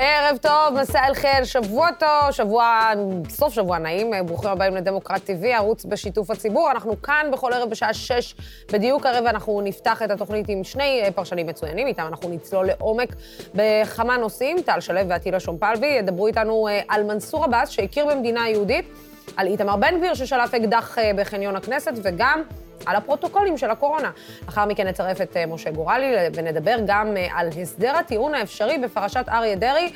ערב טוב, מסע אל חיל, שבוע טוב, שבוע, סוף שבוע נעים, ברוכים הבאים לדמוקרט TV, ערוץ בשיתוף הציבור. אנחנו כאן בכל ערב בשעה שש בדיוק ערב, אנחנו נפתח את התוכנית עם שני אה, פרשנים מצוינים, איתם אנחנו נצלול לעומק בכמה נושאים. טל שלו ועטילה שומפלבי ידברו איתנו אה, על מנסור עבאס, שהכיר במדינה יהודית, על איתמר בן גביר ששלף אקדח אה, בחניון הכנסת, וגם על הפרוטוקולים של הקורונה. לאחר מכן נצרף את משה גורלי ונדבר גם על הסדר הטיעון האפשרי בפרשת אריה דרעי.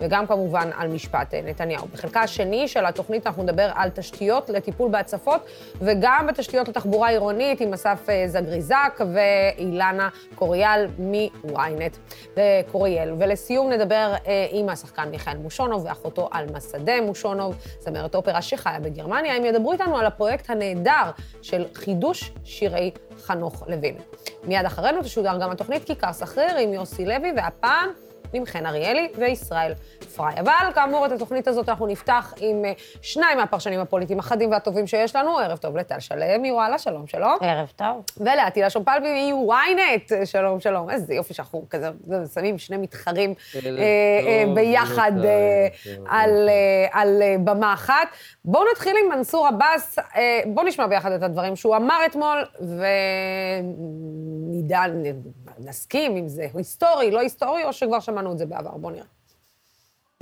וגם כמובן על משפט נתניהו. בחלקה השני של התוכנית אנחנו נדבר על תשתיות לטיפול בהצפות, וגם בתשתיות לתחבורה עירונית עם אסף זגריזק ואילנה קוריאל מ-ynet וקוריאל. ולסיום נדבר אה, עם השחקן מיכאל מושונוב ואחותו עלמה שדה מושונוב, זמרת אופרה שחיה בגרמניה. הם ידברו איתנו על הפרויקט הנהדר של חידוש שירי חנוך לוין. מיד אחרינו תשודר גם התוכנית כיכר סחריר עם יוסי לוי, והפעם... עם חן אריאלי וישראל פריי. אבל כאמור, את התוכנית הזאת אנחנו נפתח עם אה, שניים מהפרשנים הפוליטיים החדים והטובים שיש לנו. ערב טוב לטל שלם מוואלה, שלום, שלום. ערב טוב. ולעטילה שומפלבי מ-ynet, שלום, שלום. איזה יופי שאנחנו כזה שמים שני מתחרים אה, אה, ביחד על במה אחת. בואו נתחיל עם מנסור עבאס, בואו נשמע ביחד את הדברים שהוא אמר אתמול, ונדע, נסכים אם זה היסטורי, לא היסטורי, או שכבר שמענו את זה בעבר. בואו נראה.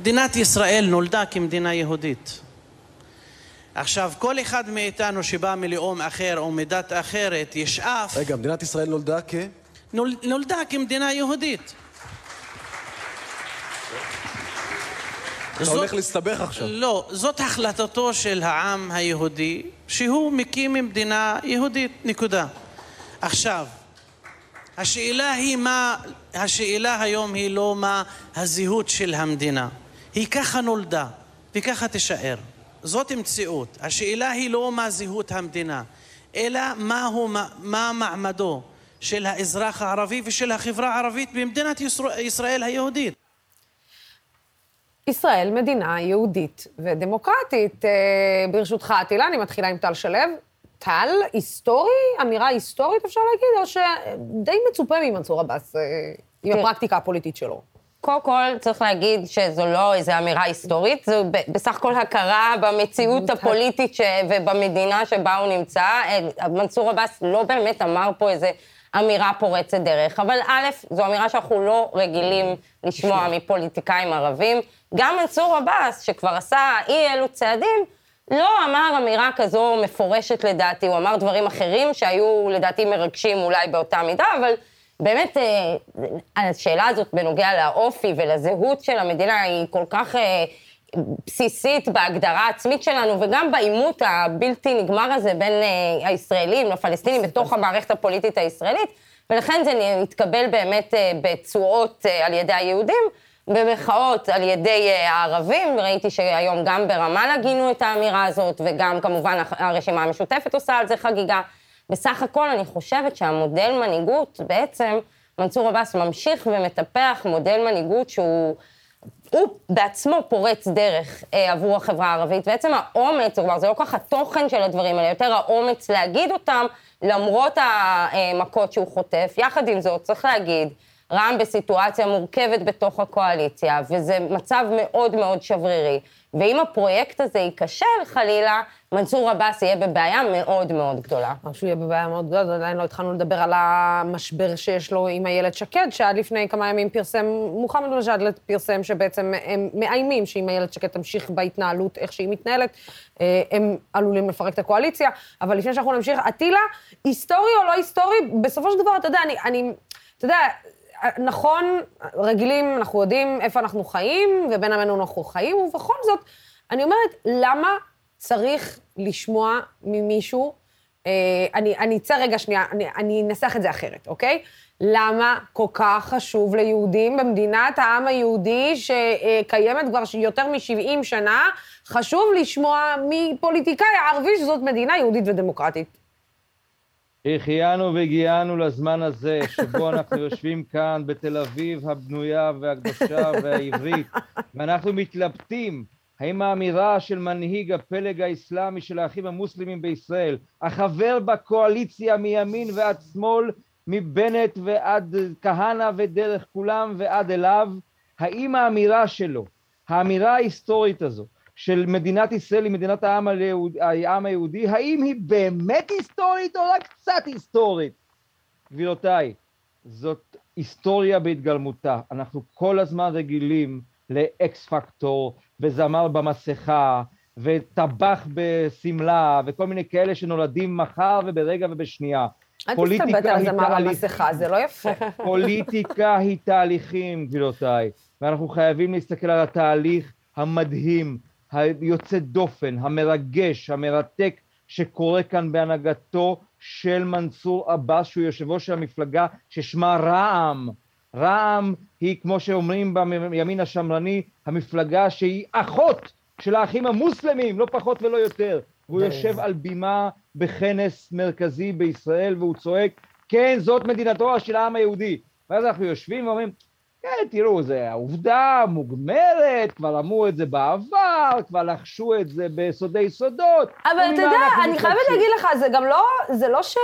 מדינת ישראל נולדה כמדינה יהודית. עכשיו, כל אחד מאיתנו שבא מלאום אחר או מדת אחרת ישאף... רגע, מדינת ישראל נולדה כ... נול, נולדה כמדינה יהודית. אתה זאת, הולך להסתבך עכשיו. לא, זאת החלטתו של העם היהודי, שהוא מקים מדינה יהודית, נקודה. עכשיו, השאלה היא מה, השאלה היום היא לא מה הזהות של המדינה. היא ככה נולדה וככה תישאר. זאת מציאות. השאלה היא לא מה זהות המדינה, אלא מה, הוא, מה מעמדו של האזרח הערבי ושל החברה הערבית במדינת ישראל היהודית. ישראל מדינה יהודית ודמוקרטית. אה, ברשותך, עטילה, אני מתחילה עם טל שלו. טל, היסטורי, אמירה היסטורית אפשר להגיד, או שדי מצופה ממנסור עבאס אה, עם הפרקטיקה הפוליטית שלו? קודם כל, צריך להגיד שזו לא איזו אמירה היסטורית, זו בסך הכל הכרה במציאות הפוליטית ש... ובמדינה שבה הוא נמצא. אה, מנסור עבאס לא באמת אמר פה איזה אמירה פורצת דרך, אבל א', זו אמירה שאנחנו לא רגילים לשמוע מפוליטיקאים ערבים. גם מנסור עבאס, שכבר עשה אי אלו צעדים, לא אמר אמירה כזו מפורשת לדעתי, הוא אמר דברים אחרים שהיו לדעתי מרגשים אולי באותה מידה, אבל באמת אה, השאלה הזאת בנוגע לאופי ולזהות של המדינה היא כל כך אה, בסיסית בהגדרה העצמית שלנו, וגם בעימות הבלתי נגמר הזה בין אה, הישראלים לפלסטינים בתוך המערכת הפוליטית הישראלית, ולכן זה התקבל באמת בתשואות על ידי היהודים. במחאות על ידי אה, הערבים, ראיתי שהיום גם ברמאללה גינו את האמירה הזאת, וגם כמובן הרשימה המשותפת עושה על זה חגיגה. בסך הכל אני חושבת שהמודל מנהיגות, בעצם מנסור עבאס ממשיך ומטפח מודל מנהיגות שהוא... הוא בעצמו פורץ דרך אה, עבור החברה הערבית. בעצם האומץ, כלומר, זה לא כל כך התוכן של הדברים האלה, יותר האומץ להגיד אותם למרות המכות שהוא חוטף. יחד עם זאת, צריך להגיד, רע"מ בסיטואציה מורכבת בתוך הקואליציה, וזה מצב מאוד מאוד שברירי. ואם הפרויקט הזה ייכשל, חלילה, מנסור עבאס יהיה בבעיה מאוד מאוד גדולה. שהוא יהיה בבעיה מאוד גדולה, עדיין לא התחלנו לדבר על המשבר שיש לו עם איילת שקד, שעד לפני כמה ימים פרסם, מוחמד מג'אדלת פרסם שבעצם הם מאיימים שאם איילת שקד תמשיך בהתנהלות איך שהיא מתנהלת, אה, הם עלולים לפרק את הקואליציה. אבל לפני שאנחנו נמשיך, עטילה, היסטורי או לא היסטורי, בסופו של דבר, אתה יודע, אני, אני אתה יודע, נכון, רגילים, אנחנו יודעים איפה אנחנו חיים, ובין עמנו אנחנו חיים, ובכל זאת, אני אומרת, למה צריך לשמוע ממישהו, אה, אני, אני אצא רגע שנייה, אני, אני אנסח את זה אחרת, אוקיי? למה כל כך חשוב ליהודים במדינת העם היהודי, שקיימת כבר יותר מ-70 שנה, חשוב לשמוע מפוליטיקאי ערבי שזאת מדינה יהודית ודמוקרטית? שהחיינו והגיענו לזמן הזה, שבו אנחנו יושבים כאן בתל אביב הבנויה והקדושה והעברית, ואנחנו מתלבטים האם האמירה של מנהיג הפלג האסלאמי של האחים המוסלמים בישראל, החבר בקואליציה מימין ועד שמאל, מבנט ועד כהנא ודרך כולם ועד אליו, האם האמירה שלו, האמירה ההיסטורית הזו, של מדינת ישראל היא מדינת העם, היהוד, העם היהודי, האם היא באמת היסטורית או רק קצת היסטורית? גבירותיי, זאת היסטוריה בהתגלמותה. אנחנו כל הזמן רגילים לאקס פקטור וזמר במסכה וטבח בשמלה וכל מיני כאלה שנולדים מחר וברגע ובשנייה. אל תסתלבט על הזמר במסכה, זה לא יפה. פוליטיקה היא תהליכים, גבירותיי, ואנחנו חייבים להסתכל על התהליך המדהים, היוצא דופן, המרגש, המרתק, שקורה כאן בהנהגתו של מנסור עבאס, שהוא יושב ראש של המפלגה ששמה רע"מ. רע"מ היא, כמו שאומרים בימין השמרני, המפלגה שהיא אחות של האחים המוסלמים, לא פחות ולא יותר. והוא יושב על בימה בכנס מרכזי בישראל והוא צועק, כן, זאת מדינתו של העם היהודי. ואז אנחנו יושבים ואומרים, כן, תראו, זה העובדה מוגמרת, כבר אמרו את זה בעבר, כבר לחשו את זה בסודי סודות. אבל אתה יודע, אני חייבת להגיד לך, זה גם לא, זה לא ש...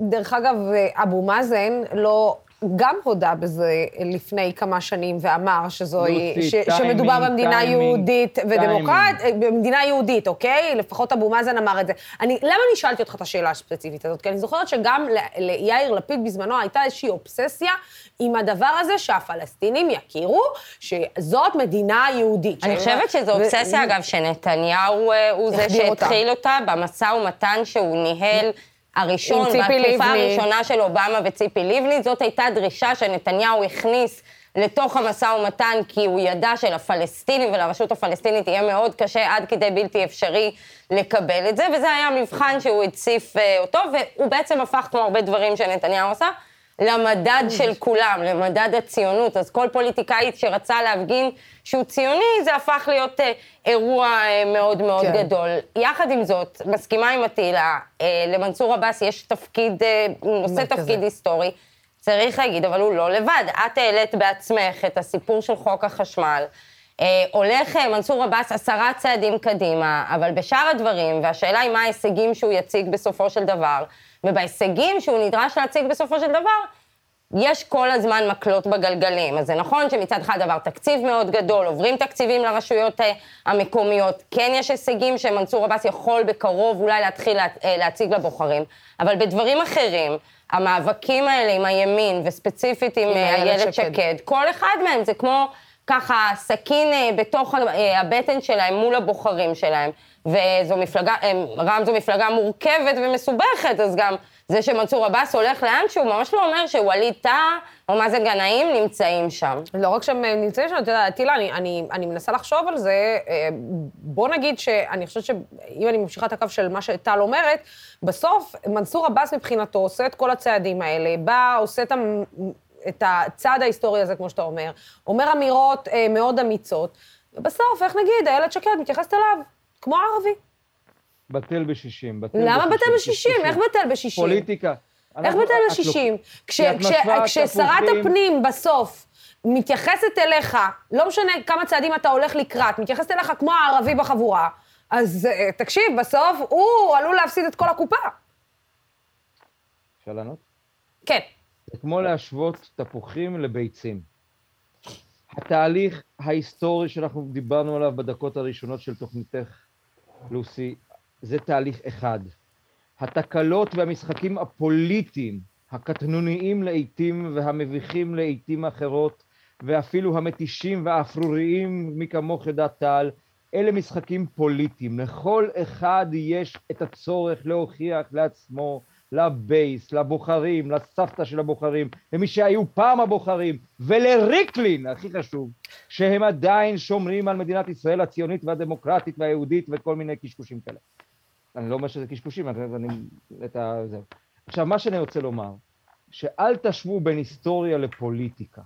דרך אגב, אבו מאזן לא גם הודה בזה לפני כמה שנים ואמר שזוהי, ש, טיימינג, שמדובר במדינה טיימינג, יהודית ודמוקרטית, במדינה יהודית, אוקיי? לפחות אבו מאזן אמר את זה. אני, למה אני שאלתי אותך את השאלה הספציפית הזאת? כי אני זוכרת שגם ליאיר לפיד בזמנו הייתה איזושהי אובססיה עם הדבר הזה שהפלסטינים יכירו שזאת מדינה יהודית. אני חושבת שזו אובססיה, ו... אגב, שנתניהו אה, הוא זה שהתחיל אותה במשא ומתן שהוא ניהל. הראשון, בתקופה הראשונה של אובמה וציפי לבני, זאת הייתה דרישה שנתניהו הכניס לתוך המשא ומתן, כי הוא ידע שלפלסטינים ולרשות הפלסטינית יהיה מאוד קשה עד כדי בלתי אפשרי לקבל את זה, וזה היה מבחן שהוא הציף אה, אותו, והוא בעצם הפך, כמו הרבה דברים שנתניהו עשה, למדד של כולם, למדד הציונות. אז כל פוליטיקאי שרצה להפגין שהוא ציוני, זה הפך להיות אה, אירוע אה, מאוד מאוד כן. גדול. יחד עם זאת, מסכימה עם עטילה, אה, למנסור עבאס יש תפקיד, אה, נושא תפקיד היסטורי, צריך להגיד, אבל הוא לא לבד. את העלית בעצמך את הסיפור של חוק החשמל. אה, הולך מנסור עבאס עשרה צעדים קדימה, אבל בשאר הדברים, והשאלה היא מה ההישגים שהוא יציג בסופו של דבר, ובהישגים שהוא נדרש להציג בסופו של דבר, יש כל הזמן מקלות בגלגלים. אז זה נכון שמצד אחד עבר תקציב מאוד גדול, עוברים תקציבים לרשויות אה, המקומיות, כן יש הישגים שמנסור עבאס יכול בקרוב אולי להתחיל לה, אה, להציג לבוחרים, אבל בדברים אחרים, המאבקים האלה עם הימין, וספציפית עם אה, איילת שקד. שקד, כל אחד מהם זה כמו ככה סכין בתוך הבטן שלהם מול הבוחרים שלהם. וזו מפלגה, רע"מ זו מפלגה מורכבת ומסובכת, אז גם זה שמנסור עבאס הולך לאן שהוא ממש לא אומר שווליד טאה או מאזן גנאים נמצאים שם. לא רק שהם נמצאים שם, אתה יודע, טילה, אני, אני, אני מנסה לחשוב על זה. אה, בוא נגיד שאני חושבת שאם אני ממשיכה את הקו של מה שטל אומרת, בסוף מנסור עבאס מבחינתו עושה את כל הצעדים האלה, בא, עושה את ה... את הצעד ההיסטורי הזה, כמו שאתה אומר, אומר אמירות אה, מאוד אמיצות, ובסוף, איך נגיד, איילת שקד מתייחסת אליו כמו ערבי. בטל בשישים. למה בטל בשישים? איך בטל בשישים? פוליטיקה. איך בטל בשישים? כששרת הפנים בסוף מתייחסת אליך, לא משנה כמה צעדים אתה הולך לקראת, מתייחסת אליך כמו הערבי בחבורה, אז אה, תקשיב, בסוף הוא עלול להפסיד את כל הקופה. אפשר לענות? כן. זה כמו להשוות תפוחים לביצים. התהליך ההיסטורי שאנחנו דיברנו עליו בדקות הראשונות של תוכניתך, לוסי, זה תהליך אחד. התקלות והמשחקים הפוליטיים, הקטנוניים לעיתים והמביכים לעיתים אחרות, ואפילו המתישים והאפרוריים, מי כמוך יודעת טל, אלה משחקים פוליטיים. לכל אחד יש את הצורך להוכיח לעצמו לבייס, לבוחרים, לסבתא של הבוחרים, למי שהיו פעם הבוחרים, ולריקלין, הכי חשוב, שהם עדיין שומרים על מדינת ישראל הציונית והדמוקרטית והיהודית וכל מיני קשקושים כאלה. אני לא אומר שזה קשקושים, אני... את ה... זה. עכשיו, מה שאני רוצה לומר, שאל תשוו בין היסטוריה לפוליטיקה,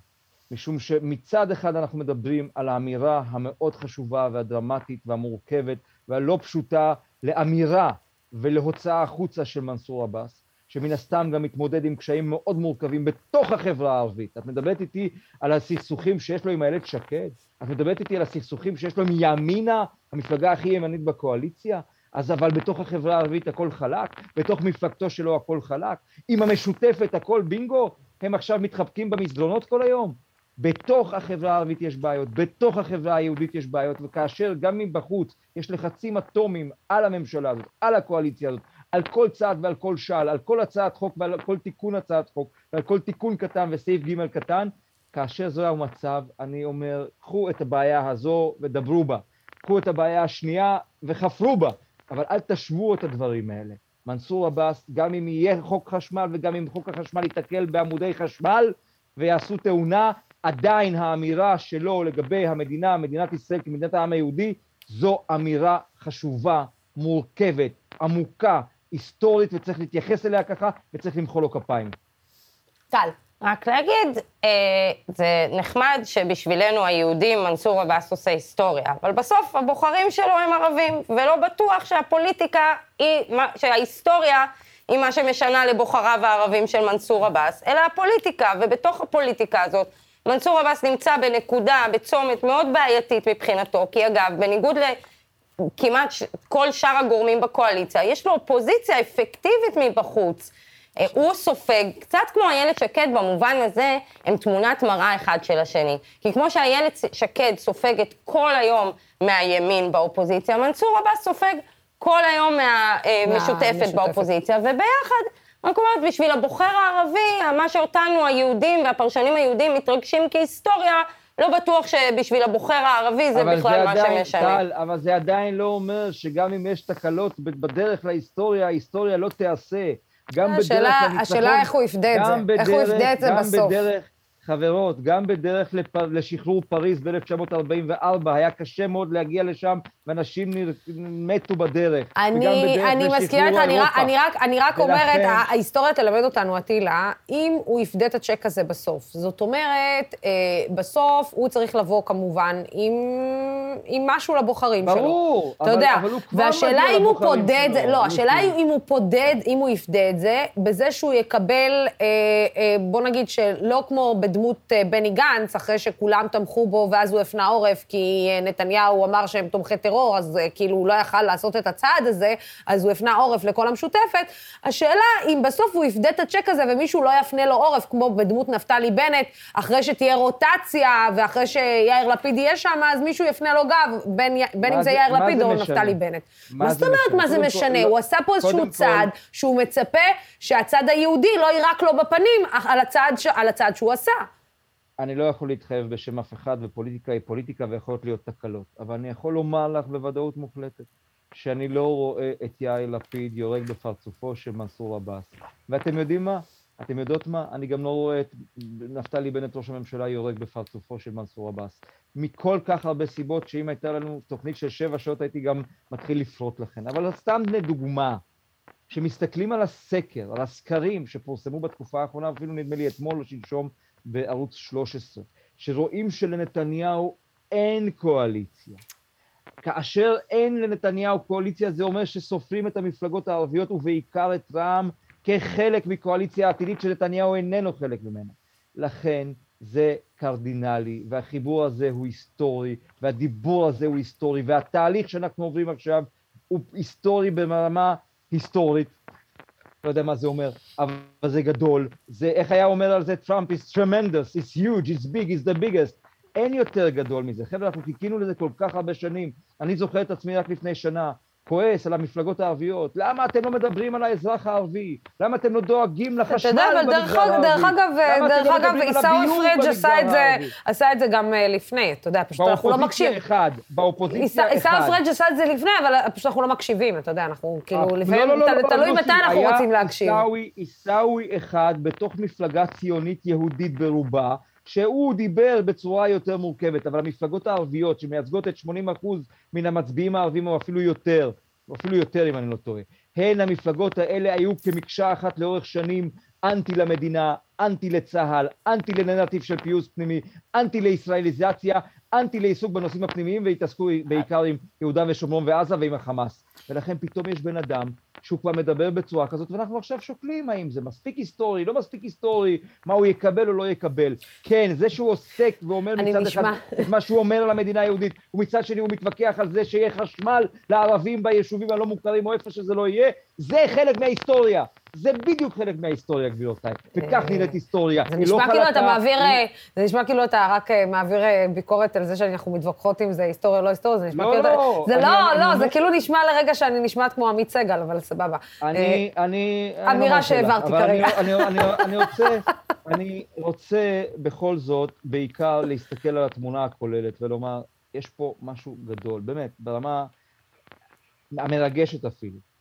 משום שמצד אחד אנחנו מדברים על האמירה המאוד חשובה והדרמטית והמורכבת והלא פשוטה לאמירה ולהוצאה החוצה של מנסור עבאס, שמן הסתם גם מתמודד עם קשיים מאוד מורכבים בתוך החברה הערבית. את מדברת איתי על הסכסוכים שיש לו עם איילת שקד? את מדברת איתי על הסכסוכים שיש לו עם ימינה, המפלגה הכי ימנית בקואליציה? אז אבל בתוך החברה הערבית הכל חלק, בתוך מפלגתו שלו הכל חלק, עם המשותפת הכל בינגו, הם עכשיו מתחבקים במסדרונות כל היום? בתוך החברה הערבית יש בעיות, בתוך החברה היהודית יש בעיות, וכאשר גם מבחוץ יש לחצים אטומיים על הממשלה הזאת, על הקואליציה הזאת, על כל צעד ועל כל שעל, על כל הצעת חוק ועל כל תיקון הצעת חוק ועל כל תיקון קטן וסעיף ג' קטן, כאשר זהו המצב, אני אומר, קחו את הבעיה הזו ודברו בה. קחו את הבעיה השנייה וחפרו בה, אבל אל תשוו את הדברים האלה. מנסור עבאס, גם אם יהיה חוק חשמל וגם אם חוק החשמל ייתקל בעמודי חשמל ויעשו תאונה, עדיין האמירה שלו לגבי המדינה, מדינת ישראל כמדינת העם היהודי, זו אמירה חשובה, מורכבת, עמוקה, היסטורית, וצריך להתייחס אליה ככה, וצריך למחוא לו כפיים. טל. רק להגיד, אה, זה נחמד שבשבילנו היהודים מנסור עבאס עושה היסטוריה, אבל בסוף הבוחרים שלו הם ערבים, ולא בטוח שהפוליטיקה היא, שההיסטוריה היא מה שמשנה לבוחריו הערבים של מנסור עבאס, אלא הפוליטיקה, ובתוך הפוליטיקה הזאת, מנסור עבאס נמצא בנקודה, בצומת מאוד בעייתית מבחינתו, כי אגב, בניגוד לכמעט כל שאר הגורמים בקואליציה, יש לו אופוזיציה אפקטיבית מבחוץ. אה, הוא סופג, קצת כמו איילת שקד במובן הזה, הם תמונת מראה אחד של השני. כי כמו שאיילת שקד סופגת כל היום מהימין באופוזיציה, מנסור עבאס סופג כל היום מהמשותפת אה, באופוזיציה, וביחד, רק אומרת, בשביל הבוחר הערבי, מה שאותנו היהודים והפרשנים היהודים מתרגשים כהיסטוריה, לא בטוח שבשביל הבוחר הערבי זה בכלל זה מה עדיין, שמשנה. טל, אבל זה עדיין לא אומר שגם אם יש תקלות בדרך להיסטוריה, ההיסטוריה לא תיעשה. גם השאלה, בדרך לניצחון... השאלה איך הוא יפדה את זה, בדרך, איך הוא יפדה את זה בסוף. בדרך, חברות, גם בדרך לפר, לשחרור פריז ב-1944 היה קשה מאוד להגיע לשם, ואנשים נר... מתו בדרך. אני, אני מסכימה איתך, אני, אני רק, אני רק ולכן... אומרת, ההיסטוריה תלמד אותנו, אטילה, אם הוא יפדה את הצ'ק הזה בסוף. זאת אומרת, אה, בסוף הוא צריך לבוא כמובן עם, עם משהו לבוחרים ברור, שלו. ברור, אבל, יודע, אבל הוא כבר והשאלה אם הוא פודד, שלו, לא, השאלה היא אם הוא פודד, אם הוא יפדה את זה, בזה שהוא יקבל, אה, אה, בוא נגיד שלא כמו... בדמות אה, בני גנץ, אחרי שכולם תמכו בו, ואז הוא הפנה עורף, כי אה, נתניהו אמר שהם תומכי טרור, אז אה, כאילו הוא לא יכל לעשות את הצעד הזה, אז הוא הפנה עורף לכל המשותפת. השאלה, אם בסוף הוא יפדה את הצ'ק הזה ומישהו לא יפנה לו עורף, כמו בדמות נפתלי בנט, אחרי שתהיה רוטציה, ואחרי שיאיר לפיד יהיה שם, אז מישהו יפנה לו גב, בין, בין אם זה יאיר לפיד או נפתלי בנט. מה זאת אומרת מה זה משנה? הוא עשה פה איזשהו צעד שהוא מצפה שהצד היהודי לא יירק לו בפנים על הצעד, על הצעד שהוא עשה. אני לא יכול להתחייב בשם אף אחד, ופוליטיקה היא פוליטיקה ויכולות להיות תקלות. אבל אני יכול לומר לך בוודאות מוחלטת, שאני לא רואה את יאיר לפיד יורק בפרצופו של מנסור עבאס. ואתם יודעים מה? אתם יודעות מה? אני גם לא רואה את נפתלי בנט, ראש הממשלה, יורק בפרצופו של מנסור עבאס. מכל כך הרבה סיבות, שאם הייתה לנו תוכנית של שבע שעות, הייתי גם מתחיל לפרוט לכם. אבל סתם לדוגמה, כשמסתכלים על הסקר, על הסקרים שפורסמו בתקופה האחרונה, אפילו נדמה לי אתמול או שלשום, בערוץ 13, שרואים שלנתניהו אין קואליציה. כאשר אין לנתניהו קואליציה, זה אומר שסופרים את המפלגות הערביות ובעיקר את רע"מ כחלק מקואליציה עתידית שנתניהו איננו חלק ממנה. לכן זה קרדינלי, והחיבור הזה הוא היסטורי, והדיבור הזה הוא היסטורי, והתהליך שאנחנו עוברים עכשיו הוא היסטורי ברמה היסטורית, לא יודע מה זה אומר, אבל זה גדול. זה, איך היה אומר על זה טראמפ? It's tremendous, it's huge, it's big, it's the biggest. אין יותר גדול מזה. חבר'ה, אנחנו חיכינו לזה כל כך הרבה שנים. אני זוכר את עצמי רק לפני שנה, כועס על המפלגות הערביות. למה אתם לא מדברים על האזרח הערבי? למה אתם לא דואגים לחשמל במגזר הערבי? דרך אגב, דרך לא אגב, עיסאווי פריג' עשה את זה, עשה את זה גם אה, לפני, אתה יודע, פשוט אנחנו לא מקשיבים. באופוזיציה אחד, באופוזיציה אחד. עיסאווי פריג' עשה את זה לפני, אבל פשוט אנחנו לא מקשיבים, אתה יודע, אנחנו כאילו, אה, לפעמים, לא, תלוי מתי אנחנו רוצים להקשיב. עיסאווי אחד בתוך מפלגה ציונית יהודית ברובה, שהוא דיבר בצורה יותר מורכבת, אבל המפלגות הערביות שמייצגות את 80% מן המצביעים הערבים או אפילו יותר, או אפילו יותר אם אני לא טועה, הן המפלגות האלה היו כמקשה אחת לאורך שנים אנטי למדינה, אנטי לצה"ל, אנטי לנרטיב של פיוס פנימי, אנטי לישראליזציה, אנטי לעיסוק בנושאים הפנימיים והתעסקו בעיקר עם יהודה ושומרון ועזה ועם החמאס. ולכן פתאום יש בן אדם שהוא כבר מדבר בצורה כזאת, ואנחנו עכשיו שוקלים האם זה מספיק היסטורי, לא מספיק היסטורי, מה הוא יקבל או לא יקבל. כן, זה שהוא עוסק ואומר מצד נשמע... אחד את מה שהוא אומר על המדינה היהודית, ומצד שני הוא מתווכח על זה שיהיה חשמל לערבים ביישובים הלא מוכרים או איפה שזה לא יהיה, זה חלק מההיסטוריה. זה בדיוק חלק מההיסטוריה, גבירותיי. וכך נראית היסטוריה. זה נשמע כאילו אתה מעביר, זה נשמע כאילו אתה רק מעביר ביקורת על זה שאנחנו מתווכחות אם זה היסטוריה או לא היסטוריה, זה נשמע לא, כאילו... לא, זה לא, אני לא, אומר- זה כאילו נשמע לרגע שאני נשמעת כמו עמית סגל, אבל סבבה. אני, אני... אמירה לא שהעברתי כרגע. אני, רוצה, אני רוצה בכל זאת בעיקר להסתכל על התמונה הכוללת ולומר, יש פה משהו גדול, באמת, ברמה המרגשת אפילו.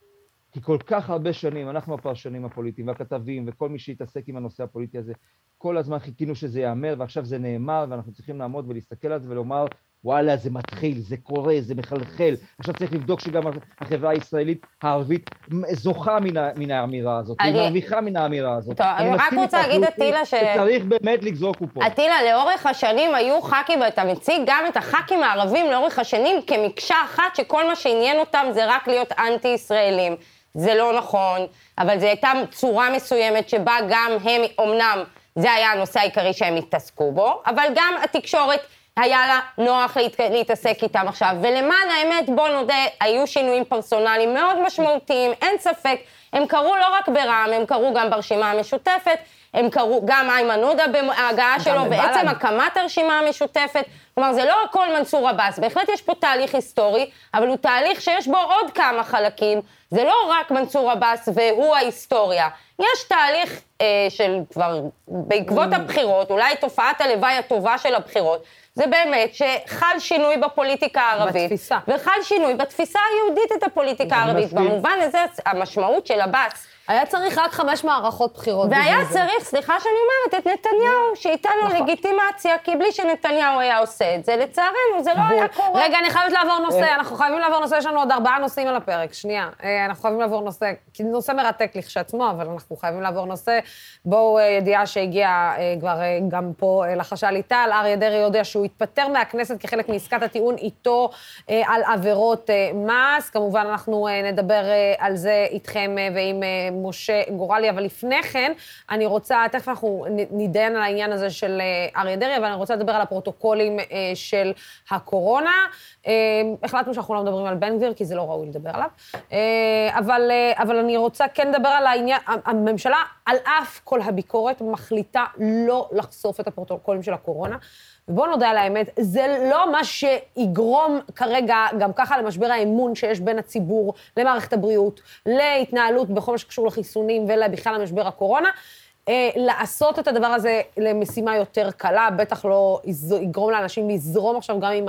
כי כל כך הרבה שנים, אנחנו הפרשנים הפוליטיים והכתבים וכל מי שהתעסק עם הנושא הפוליטי הזה, כל הזמן חיכינו שזה ייאמר, ועכשיו זה נאמר, ואנחנו צריכים לעמוד ולהסתכל על זה ולומר, וואלה, זה מתחיל, זה קורה, זה מחלחל. עכשיו צריך לבדוק שגם החברה הישראלית הערבית זוכה מן, מן האמירה הזאת, אני- היא מרוויחה מן האמירה הזאת. טוב, אני רק רוצה להגיד, אטילה, ש- שצריך באמת לגזור קופון. אטילה, לאורך השנים היו ח"כים, ואתה מציג גם את הח"כים הערבים לאורך השנים כמקשה אחת, שכל מה שעניין אותם זה רק להיות אנטי-ישראלים. זה לא נכון, אבל זו הייתה צורה מסוימת שבה גם הם, אמנם זה היה הנושא העיקרי שהם התעסקו בו, אבל גם התקשורת היה לה נוח להת... להתעסק איתם עכשיו. ולמען האמת, בוא נודה, היו שינויים פרסונליים מאוד משמעותיים, אין ספק. הם קרו לא רק ברע"מ, הם קרו גם ברשימה המשותפת, הם קרו גם איימן עודה בהגעה שלו, בבל"ד. בעצם הקמת הרשימה המשותפת. כלומר, זה לא הכל מנסור עבאס, בהחלט יש פה תהליך היסטורי, אבל הוא תהליך שיש בו עוד כמה חלקים. זה לא רק מנסור עבאס והוא ההיסטוריה. יש תהליך אה, של כבר, בעקבות הבחירות, אולי תופעת הלוואי הטובה של הבחירות, זה באמת שחל שינוי בפוליטיקה הערבית. בתפיסה. וחל שינוי בתפיסה היהודית את הפוליטיקה הערבית. במובן הזה, המשמעות של עבאס היה צריך רק חמש מערכות בחירות. והיה זה. צריך, סליחה שאני אומרת, את נתניהו, שייתן לו נכון. לגיטימציה, כי בלי שנתניהו היה עושה את זה, לצערנו, זה לא היה קורה. רגע, אני חייבת לעבור אה. נושא, אנחנו חייבים לעבור נושא, יש לנו עוד ארבעה נושאים על הפרק. שנייה, אה, אנחנו חייבים לעבור נושא, כי נושא מרתק לכשעצמו, אבל אנחנו חייבים לעבור נושא. בואו, אה, ידיעה שהגיעה אה, כבר אה, גם פה אה, לחשל ליטל, אריה דרעי יודע שהוא התפטר מהכנסת כחלק מעסקת הטיעון איתו אה, על עבירות אה, מס. כמובן, אנחנו נדבר על זה איתכם ועם אה, משה גורלי, אבל לפני כן, אני רוצה, תכף אנחנו נתדיין על העניין הזה של אה, אריה דרעי, אבל אני רוצה לדבר על הפרוטוקולים אה, של הקורונה. אה, החלטנו שאנחנו לא מדברים על בן גביר, כי זה לא ראוי לדבר עליו. אבל, אבל אני רוצה כן לדבר על העניין, הממשלה, על אף כל הביקורת, מחליטה לא לחשוף את הפרוטוקולים של הקורונה. ובואו נודה על האמת, זה לא מה שיגרום כרגע, גם ככה, למשבר האמון שיש בין הציבור למערכת הבריאות, להתנהלות בכל מה שקשור לחיסונים ובכלל למשבר הקורונה. אה, לעשות את הדבר הזה למשימה יותר קלה, בטח לא יגרום לאנשים לזרום עכשיו גם עם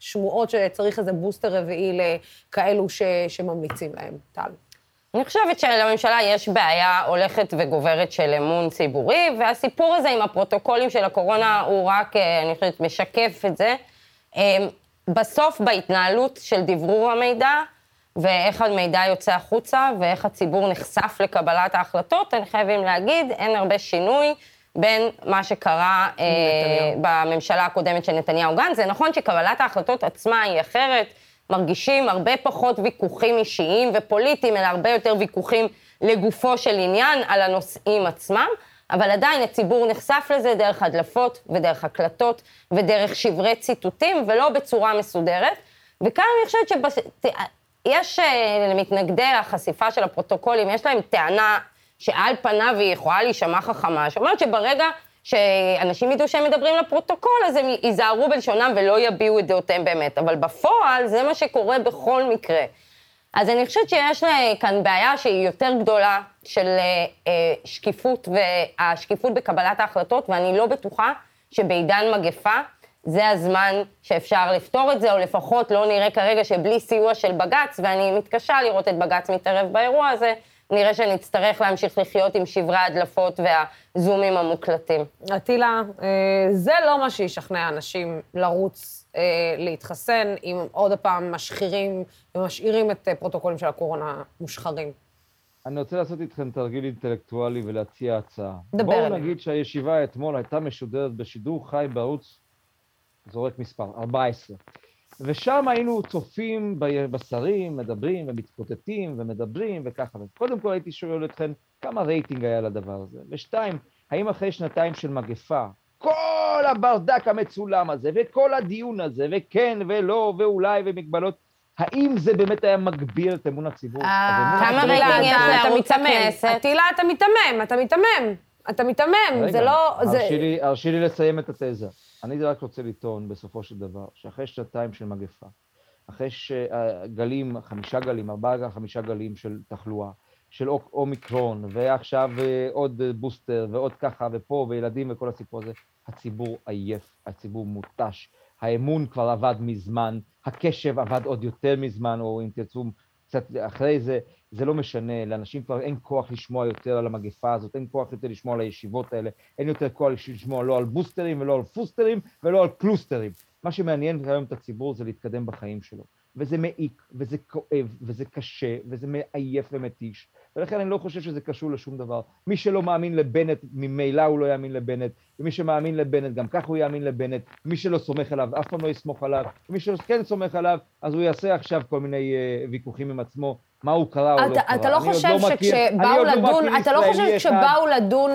השמועות שצריך איזה בוסטר רביעי לכאלו ש, שממליצים להם. טל. אני חושבת שלממשלה יש בעיה הולכת וגוברת של אמון ציבורי, והסיפור הזה עם הפרוטוקולים של הקורונה הוא רק, אה, אני חושבת, משקף את זה. אה, בסוף, בהתנהלות של דברור המידע, ואיך המידע יוצא החוצה, ואיך הציבור נחשף לקבלת ההחלטות, אני חייבים להגיד, אין הרבה שינוי בין מה שקרה אה, בממשלה הקודמת של נתניהו גנץ. זה נכון שקבלת ההחלטות עצמה היא אחרת, מרגישים הרבה פחות ויכוחים אישיים ופוליטיים, אלא הרבה יותר ויכוחים לגופו של עניין על הנושאים עצמם, אבל עדיין הציבור נחשף לזה דרך הדלפות ודרך הקלטות ודרך שברי ציטוטים, ולא בצורה מסודרת. וכאן אני חושבת שיש למתנגדי החשיפה של הפרוטוקולים, יש להם טענה שעל פניו היא יכולה להישמע חכמה, שאומרת שברגע שאנשים ידעו שהם מדברים לפרוטוקול, אז הם ייזהרו בלשונם ולא יביעו את דעותיהם באמת. אבל בפועל זה מה שקורה בכל מקרה. אז אני חושבת שיש כאן בעיה שהיא יותר גדולה של אה, אה, שקיפות, והשקיפות בקבלת ההחלטות, ואני לא בטוחה שבעידן מגפה זה הזמן שאפשר לפתור את זה, או לפחות לא נראה כרגע שבלי סיוע של בג"ץ, ואני מתקשה לראות את בג"ץ מתערב באירוע הזה, נראה שנצטרך להמשיך לחיות עם שברי ההדלפות והזומים המוקלטים. אטילה, אה, זה לא מה שישכנע אנשים לרוץ אה, להתחסן, אם עוד פעם משחירים ומשאירים את אה, פרוטוקולים של הקורונה מושחרים. אני רוצה לעשות איתכם תרגיל אינטלקטואלי ולהציע הצעה. דבר בואו אליי. נגיד שהישיבה אתמול הייתה משודרת בשידור חי בערוץ, זורק מספר, 14. ושם היינו צופים בשרים, מדברים ומתקוטטים ומדברים וככה. קודם כל הייתי שואל אתכם, כמה רייטינג היה לדבר הזה? ושתיים, האם אחרי שנתיים של מגפה, כל הברדק המצולם הזה, וכל הדיון הזה, וכן ולא, ואולי, ומגבלות, האם זה באמת היה מגביר את אמון הציבור? אה, כמה רייטינג יש לערוץ הכנסת? אטילה, אתה מיתמם, אתה מיתמם. אתה מיתמם, זה לא... הרשי לי לסיים את התזה. אני רק רוצה לטעון, בסופו של דבר, שאחרי שנתיים של מגפה, אחרי שגלים, חמישה גלים, ארבעה, חמישה גלים של תחלואה, של אומיקרון, ועכשיו אה, עוד בוסטר, ועוד ככה, ופה, וילדים וכל הסיפור הזה, הציבור עייף, הציבור מותש, האמון כבר עבד מזמן, הקשב עבד עוד יותר מזמן, או אם תרצו קצת אחרי זה, זה לא משנה, לאנשים כבר אין כוח לשמוע יותר על המגפה הזאת, אין כוח יותר לשמוע על הישיבות האלה, אין יותר כוח לשמוע לא על בוסטרים ולא על פוסטרים ולא על קלוסטרים. מה שמעניין היום את הציבור זה להתקדם בחיים שלו. וזה מעיק, וזה כואב, וזה קשה, וזה מעייף ומתיש. ולכן אני לא חושב שזה קשור לשום דבר. מי שלא מאמין לבנט, ממילא הוא לא יאמין לבנט, ומי שמאמין לבנט, גם ככה הוא יאמין לבנט, מי שלא סומך עליו, אף פעם לא יסמוך עליו, ומי שכן סומך עליו, אז הוא יעשה עכשיו כל מיני uh, ויכוחים עם עצמו, מה הוא קרא או לא קרא. אתה לא חושב לא שכשבאו לא לדון, אתה לא חושב שכשבאו לדון,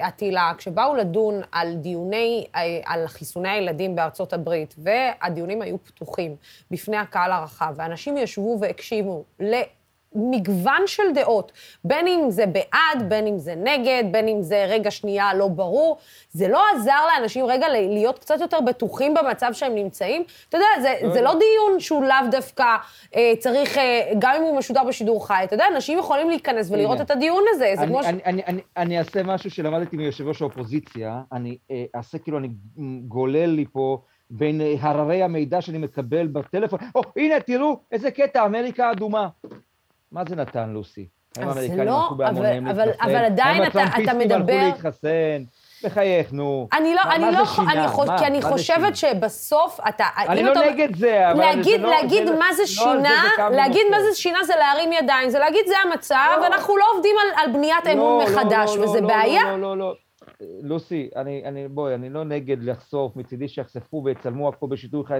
עטילה, כשבאו לדון על דיוני, אה, על חיסוני הילדים בארצות הברית, והדיונים היו פתוחים בפני הקהל הרחב, ואנשים ישבו והקשיבו מגוון של דעות, בין אם זה בעד, בין אם זה נגד, בין אם זה רגע שנייה לא ברור. זה לא עזר לאנשים רגע להיות קצת יותר בטוחים במצב שהם נמצאים. אתה יודע, זה, לא, זה לא דיון שהוא לאו דווקא אה, צריך, אה, גם אם הוא משודר בשידור חי, אתה יודע, אנשים יכולים להיכנס ולראות הנה. את הדיון הזה. זה אני, כמו אני, ש... אני, אני, אני אעשה משהו שלמדתי מיושב ראש האופוזיציה, אני אה, אעשה כאילו, אני גולל לי פה... בין אה, הררי המידע שאני מקבל בטלפון. או, oh, הנה, תראו, איזה קטע, אמריקה אדומה. מה זה נתן, לוסי? האם האמריקאים לא, הלכו בהמוניהם להתחסן? אבל עדיין אתה, אתה מדבר... האם הטראמפיסטים הלכו להתחסן? בחייך, נו. אני לא, מה, אני מה לא, שינה? אני חוש, מה, כי אני מה חושבת שבסוף אתה... אני לא אתה, נגד זה, אבל להגיד, זה לא... להגיד זה, מה זה לא שינה, זה להגיד מה זה שינה זה להרים ידיים, זה להגיד זה המצב, לא. ואנחנו לא עובדים על, על בניית לא, אמון לא, מחדש, לא, וזה לא, בעיה. לא, לא, לא, לא. לוסי, אני, אני, בואי, אני לא נגד לחשוף, מצידי שיחשפו ויצלמו הכל בשידור חי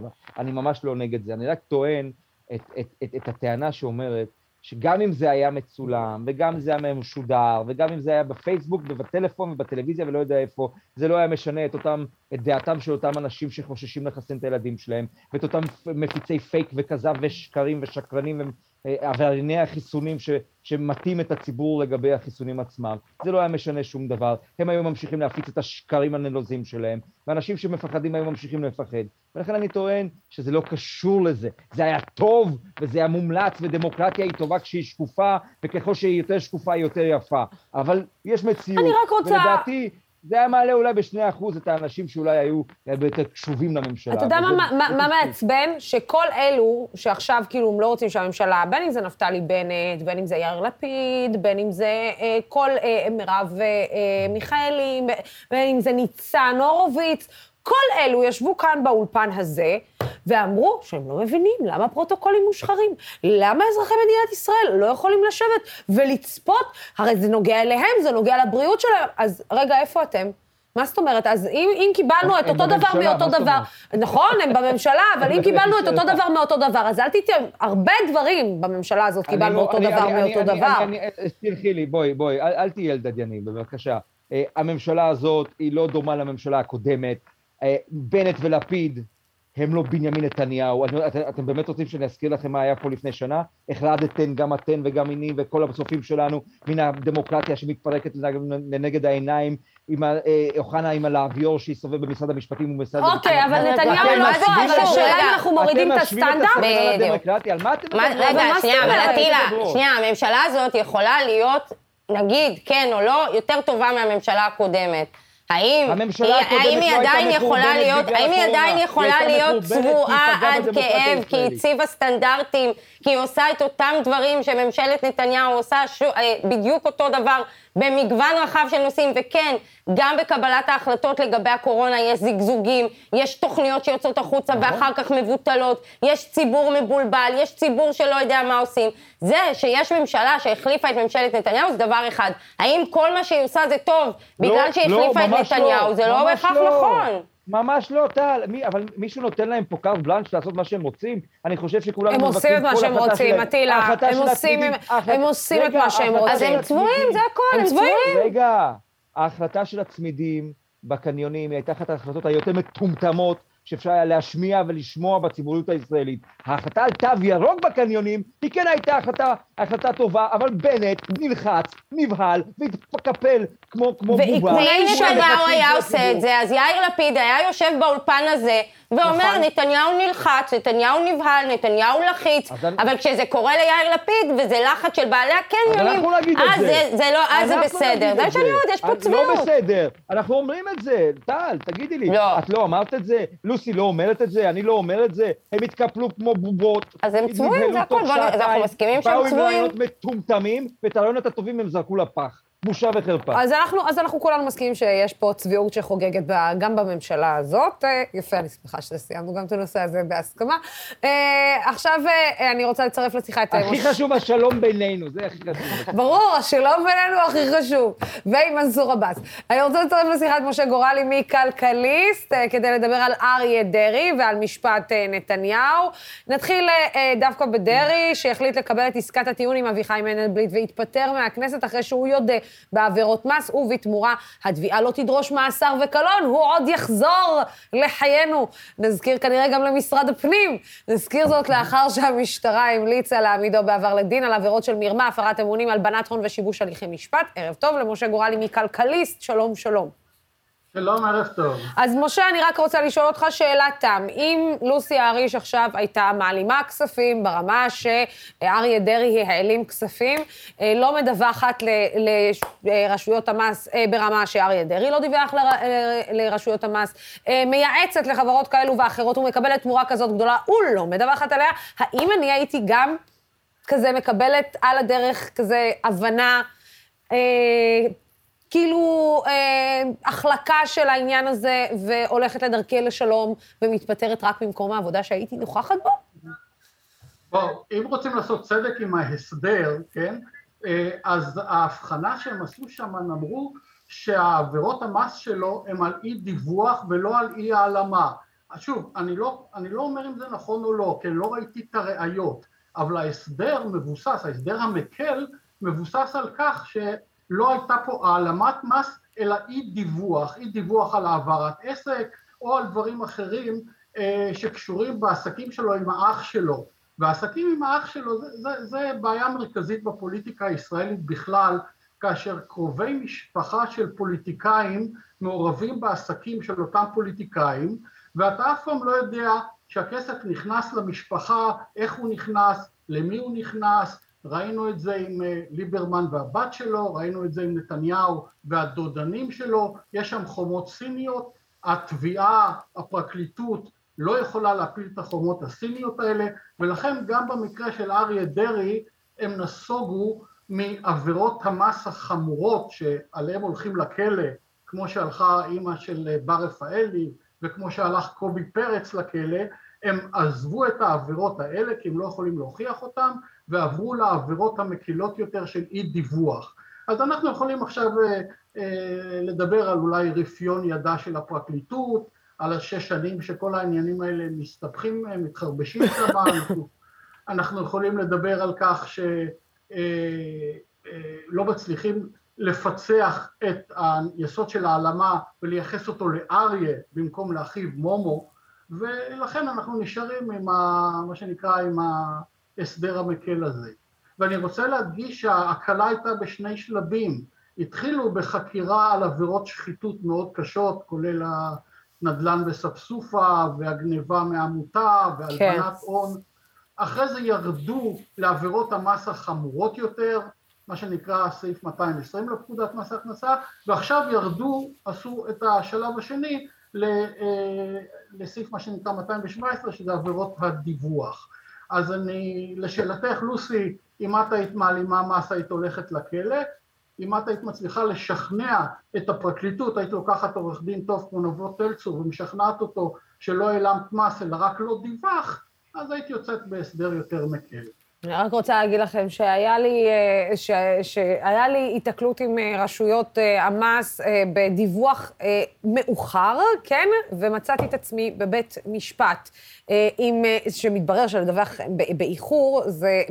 24-7. אני ממש לא נגד זה, אני רק טוען את, את, את, את הטענה שאומרת שגם אם זה היה מצולם, וגם אם זה היה משודר, וגם אם זה היה בפייסבוק ובטלפון ובטלוויזיה ולא יודע איפה, זה לא היה משנה את אותם, את דעתם של אותם אנשים שחוששים לחסן את הילדים שלהם, ואת אותם מפיצי פייק וכזב ושקרים ושקרנים עברייני החיסונים ש, שמטים את הציבור לגבי החיסונים עצמם. זה לא היה משנה שום דבר. הם היו ממשיכים להפיץ את השקרים הנלוזים שלהם, ואנשים שמפחדים היו ממשיכים לפחד. ולכן אני טוען שזה לא קשור לזה. זה היה טוב, וזה היה מומלץ, ודמוקרטיה היא טובה כשהיא שקופה, וככל שהיא יותר שקופה היא יותר יפה. אבל יש מציאות. רוצה... ולדעתי... זה היה מעלה אולי בשני אחוז את האנשים שאולי היו יותר קשובים לממשלה. אתה יודע מה, מה, מה מעצבן? שכל אלו שעכשיו כאילו הם לא רוצים שהממשלה, בין אם זה נפתלי בנט, בין אם זה יאיר לפיד, בין אם זה אה, כל אה, מרב אה, מיכאלי, בין אם זה ניצן הורוביץ, כל אלו ישבו כאן באולפן הזה ואמרו שהם לא מבינים למה פרוטוקולים מושחרים, למה אזרחי מדינת ישראל לא יכולים לשבת ולצפות, הרי זה נוגע אליהם, זה נוגע לבריאות שלהם, אז רגע, איפה אתם? מה זאת אומרת? אז אם, אם קיבלנו את אותו דבר מאותו דבר, נכון, הם בממשלה, אבל אם קיבלנו את אותו דבר מאותו דבר, אז אל תיתן, הרבה דברים בממשלה הזאת קיבלנו אותו דבר מאותו דבר. סלחי לי, בואי, בואי, אל תהיי ילדדייני, בבקשה. אה, הממשלה הזאת היא לא דומה לממשלה הקודמת. אה, בנט ולפיד הם לא בנימין נתניהו. את, את, אתם באמת רוצים שאני אזכיר לכם מה היה פה לפני שנה? החלטתם גם אתן וגם אני וכל הצופים שלנו מן הדמוקרטיה שמתפרקת לנגד העיניים, עם אה, אוחנה עם הלאביור שהסתובב במשרד המשפטים ובמשרד... אוקיי, אבל נתניהו לא אבל השאלה אם אנחנו מורידים את הסטנדרט? בדיוק. על מה אתם מדברים? רגע, שנייה, אבל אטילה, שנייה, הממשלה הזאת יכולה להיות, נגיד, כן או לא, יותר טובה מהממשלה הקודמת. האם, האם היא עדיין יכולה להיות, האם היא עדיין יכולה להיות צבועה עד כאב, כי היא הציבה סטנדרטים, כי היא עושה את אותם דברים שממשלת נתניהו עושה שו, אה, בדיוק אותו דבר במגוון רחב של נושאים, וכן, גם בקבלת ההחלטות לגבי הקורונה יש זיגזוגים, יש תוכניות שיוצאות החוצה נכון. ואחר כך מבוטלות, יש ציבור מבולבל, יש ציבור שלא יודע מה עושים. זה שיש ממשלה שהחליפה את ממשלת נתניהו זה דבר אחד. האם כל מה שהיא עושה זה טוב לא, בגלל שהיא לא, החליפה את נתניהו? לא, זה לא בהכרח לא. נכון. ממש לא, טל, מי, אבל מישהו נותן להם פה קארט בלאנש לעשות מה שהם רוצים? אני חושב שכולנו מבקרים כל החלטה שלהם. הם עושים את מה שהם רוצים, אטילה. הם עושים, הם עושים את מה שהם רוצים. אז הם צבועים, זה הכל, הם צבועים. רגע, ההחלטה של הצמידים בקניונים היא הייתה אחת ההחלטות היותר מטומטמות שאפשר היה להשמיע ולשמוע בציבוריות הישראלית. ההחלטה על תו ירוק בקניונים היא כן הייתה החלטה, החלטה טובה, אבל בנט נלחץ, נבהל והתקפל כמו, כמו בובה. ואם נתניהו היה עושה את זה, אז יאיר לפיד היה יושב באולפן הזה ואומר, נכון. נתניהו נלחץ, נתניהו נבהל, נתניהו לחיץ, אבל... אבל כשזה קורה ליאיר לפיד, וזה לחץ של בעלי הקניונים, אז זה. זה, זה לא, אז זה בסדר. זה שאני אומרת, יש פה צביעות. לא בסדר, אנחנו אומרים את זה. טל, תגידי לי, לא. את לא אמרת את זה? לוסי לא אומרת את זה? אני לא אומר את זה? הם התקפלו כמו בובות. אז הם צבועים, זה הכול, אנחנו מסכימים שהם צבועים. באו עם רעיונות מטומטמים, ואת הרעיונות הטובים הם זרקו לפח. בושה וחרפה. אז אנחנו, אז אנחנו כולנו מסכימים שיש פה צביעות שחוגגת בה, גם בממשלה הזאת. אה, יפה, אני שמחה שסיימנו גם את הנושא הזה בהסכמה. אה, עכשיו אה, אני רוצה לצרף לשיחה את... הכי מש... חשוב השלום בינינו, זה הכי חשוב. ברור, השלום בינינו הכי חשוב. ועם מנסור עבאס. אני רוצה לצרף לשיחה את משה גורלי מכלכליסט, כדי לדבר על אריה דרעי ועל משפט נתניהו. נתחיל דווקא בדרעי, שהחליט לקבל את עסקת הטיעון עם אביחי מנדלבליט והתפטר מהכנסת אחרי שהוא יודע בעבירות מס, ובתמורה התביעה לא תדרוש מאסר וקלון, הוא עוד יחזור לחיינו. נזכיר כנראה גם למשרד הפנים. נזכיר זאת לאחר שהמשטרה המליצה להעמידו בעבר לדין על עבירות של מרמה, הפרת אמונים, הלבנת הון ושיבוש הליכי משפט. ערב טוב למשה גורלי מכלכליסט, שלום שלום. שלום, ערב טוב. אז משה, אני רק רוצה לשאול אותך שאלת תם. אם לוסי אהריש עכשיו הייתה מעלימה כספים ברמה שאריה דרעי העלים כספים, אה, לא מדווחת לרשויות המס אה, ברמה שאריה דרעי לא דיווח אה, לרשויות המס, מייעצת לחברות כאלו ואחרות ומקבלת תמורה כזאת גדולה, הוא לא מדווחת עליה, האם אני הייתי גם כזה מקבלת על הדרך כזה הבנה כאילו אה, החלקה של העניין הזה והולכת לדרכי לשלום ומתפטרת רק ממקום העבודה שהייתי נוכחת בו? בואו, אם רוצים לעשות צדק עם ההסדר, כן, אה, אז ההבחנה שהם עשו שם, הם אמרו שהעבירות המס שלו הם על אי דיווח ולא על אי העלמה. שוב, אני לא, אני לא אומר אם זה נכון או לא, כי לא ראיתי את הראיות, אבל ההסדר מבוסס, ההסדר המקל, מבוסס על כך ש... לא הייתה פה העלמת מס, אלא אי דיווח, אי דיווח על העברת עסק או על דברים אחרים אה, שקשורים בעסקים שלו עם האח שלו. והעסקים עם האח שלו זה, זה, זה בעיה מרכזית בפוליטיקה הישראלית בכלל, כאשר קרובי משפחה של פוליטיקאים מעורבים בעסקים של אותם פוליטיקאים, ואתה אף פעם לא יודע שהכסף נכנס למשפחה, איך הוא נכנס, למי הוא נכנס, ראינו את זה עם אה, ליברמן והבת שלו, ראינו את זה עם נתניהו והדודנים שלו, יש שם חומות סיניות, התביעה, הפרקליטות לא יכולה להפיל את החומות הסיניות האלה, ולכן גם במקרה של אריה דרעי הם נסוגו מעבירות המס החמורות שעליהם הולכים לכלא, כמו שהלכה אימא של אה, בר רפאלי וכמו שהלך קובי פרץ לכלא, הם עזבו את העבירות האלה כי הם לא יכולים להוכיח אותם ועברו לעבירות המקילות יותר של אי דיווח. אז אנחנו יכולים עכשיו אה, אה, לדבר על אולי רפיון ידה של הפרקליטות, על השש שנים שכל העניינים האלה מסתבכים, מתחרבשים שם, אנחנו, אנחנו יכולים לדבר על כך שלא אה, מצליחים לפצח את היסוד של העלמה ולייחס אותו לאריה במקום לאחיו מומו, ולכן אנחנו נשארים עם ה, מה שנקרא עם ההסדר המקל הזה. ואני רוצה להדגיש שההקלה הייתה בשני שלבים. התחילו בחקירה על עבירות שחיתות מאוד קשות, כולל הנדל"ן בספסופה והגניבה מעמותה והלבנת כן. הון. אחרי זה ירדו לעבירות המס החמורות יותר, מה שנקרא סעיף 220 לפקודת מס הכנסה, ועכשיו ירדו, עשו את השלב השני אה, לסעיף מה שנקרא 217, שזה עבירות הדיווח. אז אני, לשאלתך, לוסי, אם את היית מעלימה מס היית הולכת לכלא, אם את היית מצליחה לשכנע את הפרקליטות, היית לוקחת עורך דין טוב כמו נבות טלצור ומשכנעת אותו שלא העלמת מס אלא רק לא דיווח, אז היית יוצאת בהסדר יותר מקל. אני רק רוצה להגיד לכם שהיה לי, אה, ש, שהיה לי התקלות עם אה, רשויות אה, המס בדיווח מאוחר, כן? ומצאתי את עצמי בבית משפט. עם, שמתברר שלדווח באיחור זה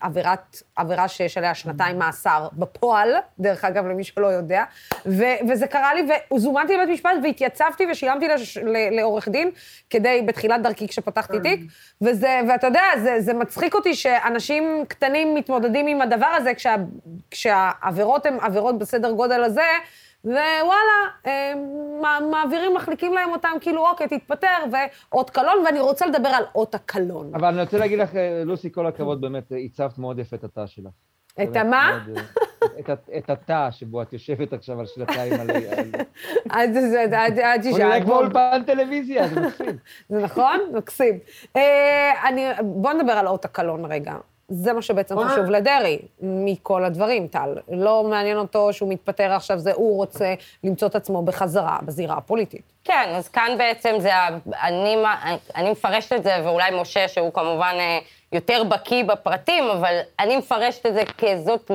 עבירת, עבירה שיש עליה שנתיים מאסר בפועל, דרך אגב, למי שלא יודע, ו, וזה קרה לי, וזומנתי לבית משפט והתייצבתי ושילמתי לש, לעורך דין כדי, בתחילת דרכי כשפתחתי תיק, וזה, ואתה יודע, זה, זה מצחיק אותי ש... אנשים קטנים מתמודדים עם הדבר הזה, כשה, כשהעבירות הן עבירות בסדר גודל הזה, ווואלה, הם מעבירים, מחליקים להם אותם, כאילו, אוקיי, תתפטר, ואות קלון, ואני רוצה לדבר על אות הקלון. אבל אני רוצה להגיד לך, לוסי, כל הכבוד, באמת, הצבת מאוד יפה את התא שלך. את המה? את התא שבו את יושבת עכשיו על שנתיים על... עד שישה... אולי כמו אולפן טלוויזיה, זה מקסים. זה נכון? מקסים. אה, בוא נדבר על אות הקלון רגע. זה מה שבעצם חשוב לדרעי, מכל הדברים, טל. לא מעניין אותו שהוא מתפטר עכשיו, זה הוא רוצה למצוא את עצמו בחזרה בזירה הפוליטית. כן, אז כאן בעצם זה, אני, אני מפרשת את זה, ואולי משה, שהוא כמובן אה, יותר בקיא בפרטים, אבל אני מפרשת את זה כזאת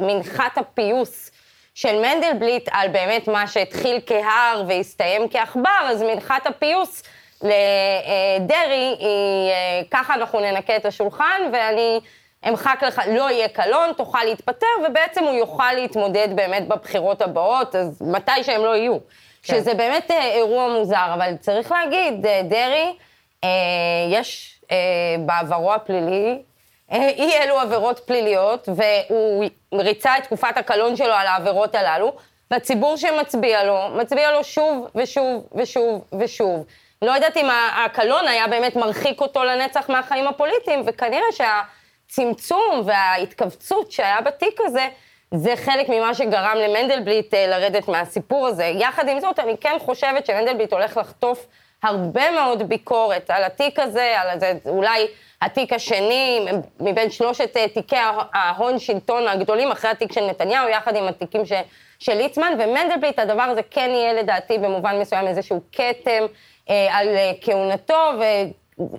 מנחת הפיוס של מנדלבליט על באמת מה שהתחיל כהר והסתיים כעכבר, אז מנחת הפיוס לדרעי היא, אה, ככה אנחנו ננקה את השולחן, ואני אמחק לך, לא יהיה קלון, תוכל להתפטר, ובעצם הוא יוכל להתמודד באמת בבחירות הבאות, אז מתי שהם לא יהיו. כן. שזה באמת אה, אירוע מוזר, אבל צריך להגיד, דרעי, יש אה, בעברו הפלילי, אה, אי אלו עבירות פליליות, והוא ריצה את תקופת הקלון שלו על העבירות הללו, והציבור שמצביע לו, מצביע לו שוב ושוב ושוב ושוב. לא יודעת אם הקלון היה באמת מרחיק אותו לנצח מהחיים הפוליטיים, וכנראה שהצמצום וההתכווצות שהיה בתיק הזה, זה חלק ממה שגרם למנדלבליט אה, לרדת מהסיפור הזה. יחד עם זאת, אני כן חושבת שמנדלבליט הולך לחטוף הרבה מאוד ביקורת על התיק הזה, על זה, אולי התיק השני, מבין שלושת אה, תיקי ההון שלטון הגדולים, אחרי התיק של נתניהו, יחד עם התיקים ש, של ליצמן, ומנדלבליט, הדבר הזה כן יהיה לדעתי במובן מסוים איזשהו כתם אה, על אה, כהונתו,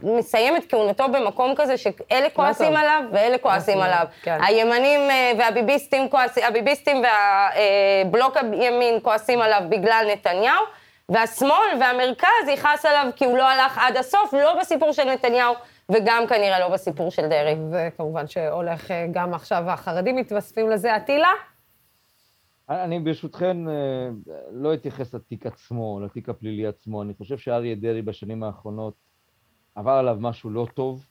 ומסיים את כהונתו במקום כזה שאלה כועסים עליו ואלה כועסים עליו. כן. הימנים אה, והביביסטים, כועסים, הביביסטים והבלוק הימין כועסים עליו בגלל נתניהו. והשמאל והמרכז יכעס עליו כי הוא לא הלך עד הסוף, לא בסיפור של נתניהו. וגם כנראה לא בסיפור של דרעי. וכמובן שהולך אה, גם עכשיו, החרדים מתווספים לזה. עטילה? אני ברשותכן אה, לא אתייחס לתיק עצמו, לתיק הפלילי עצמו. אני חושב שאריה דרעי בשנים האחרונות עבר עליו משהו לא טוב.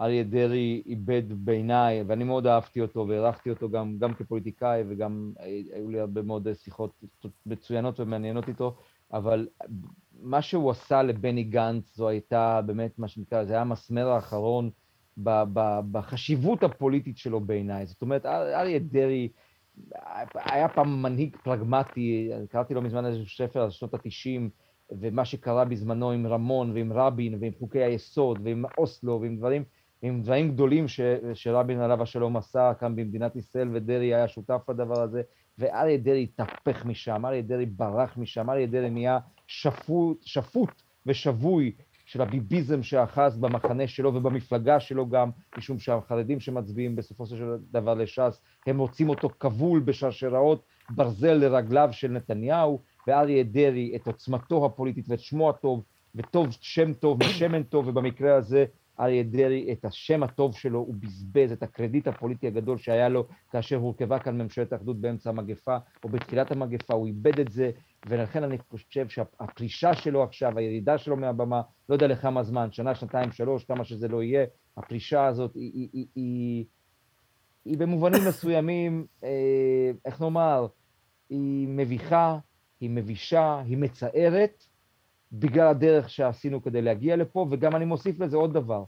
אריה דרעי איבד בעיניי, ואני מאוד אהבתי אותו והערכתי אותו גם, גם כפוליטיקאי וגם היו לי הרבה מאוד שיחות מצוינות ומעניינות איתו. אבל מה שהוא עשה לבני גנץ זו הייתה באמת, מה שנקרא, זה היה המסמר האחרון בחשיבות הפוליטית שלו בעיניי. זאת אומרת, אריה דרעי היה פעם מנהיג פרגמטי, קראתי לו מזמן איזשהו ספר על שנות התשעים, ומה שקרה בזמנו עם רמון ועם רבין ועם חוקי היסוד ועם אוסלו ועם דברים, עם דברים גדולים ש, שרבין עליו השלום עשה כאן במדינת ישראל, ודרעי היה שותף לדבר הזה. ואריה דרעי התהפך משם, אריה דרעי ברח משם, אריה דרעי נהיה שפוט, שפוט ושבוי של הביביזם שאחז במחנה שלו ובמפלגה שלו גם, משום שהחרדים שמצביעים בסופו של דבר לש"ס, הם רוצים אותו כבול בשרשראות ברזל לרגליו של נתניהו, ואריה דרעי את עוצמתו הפוליטית ואת שמו הטוב, וטוב שם טוב משמן טוב, ובמקרה הזה אריה דרעי את השם הטוב שלו, הוא בזבז את הקרדיט הפוליטי הגדול שהיה לו כאשר הורכבה כאן ממשלת האחדות באמצע המגפה, או בתחילת המגפה, הוא איבד את זה, ולכן אני חושב שהפרישה שלו עכשיו, הירידה שלו מהבמה, לא יודע לכמה זמן, שנה, שנתיים, שלוש, כמה שזה לא יהיה, הפרישה הזאת היא, היא, היא, היא, היא במובנים מסוימים, אה, איך נאמר, היא מביכה, היא מבישה, היא מצערת, בגלל הדרך שעשינו כדי להגיע לפה, וגם אני מוסיף לזה עוד דבר,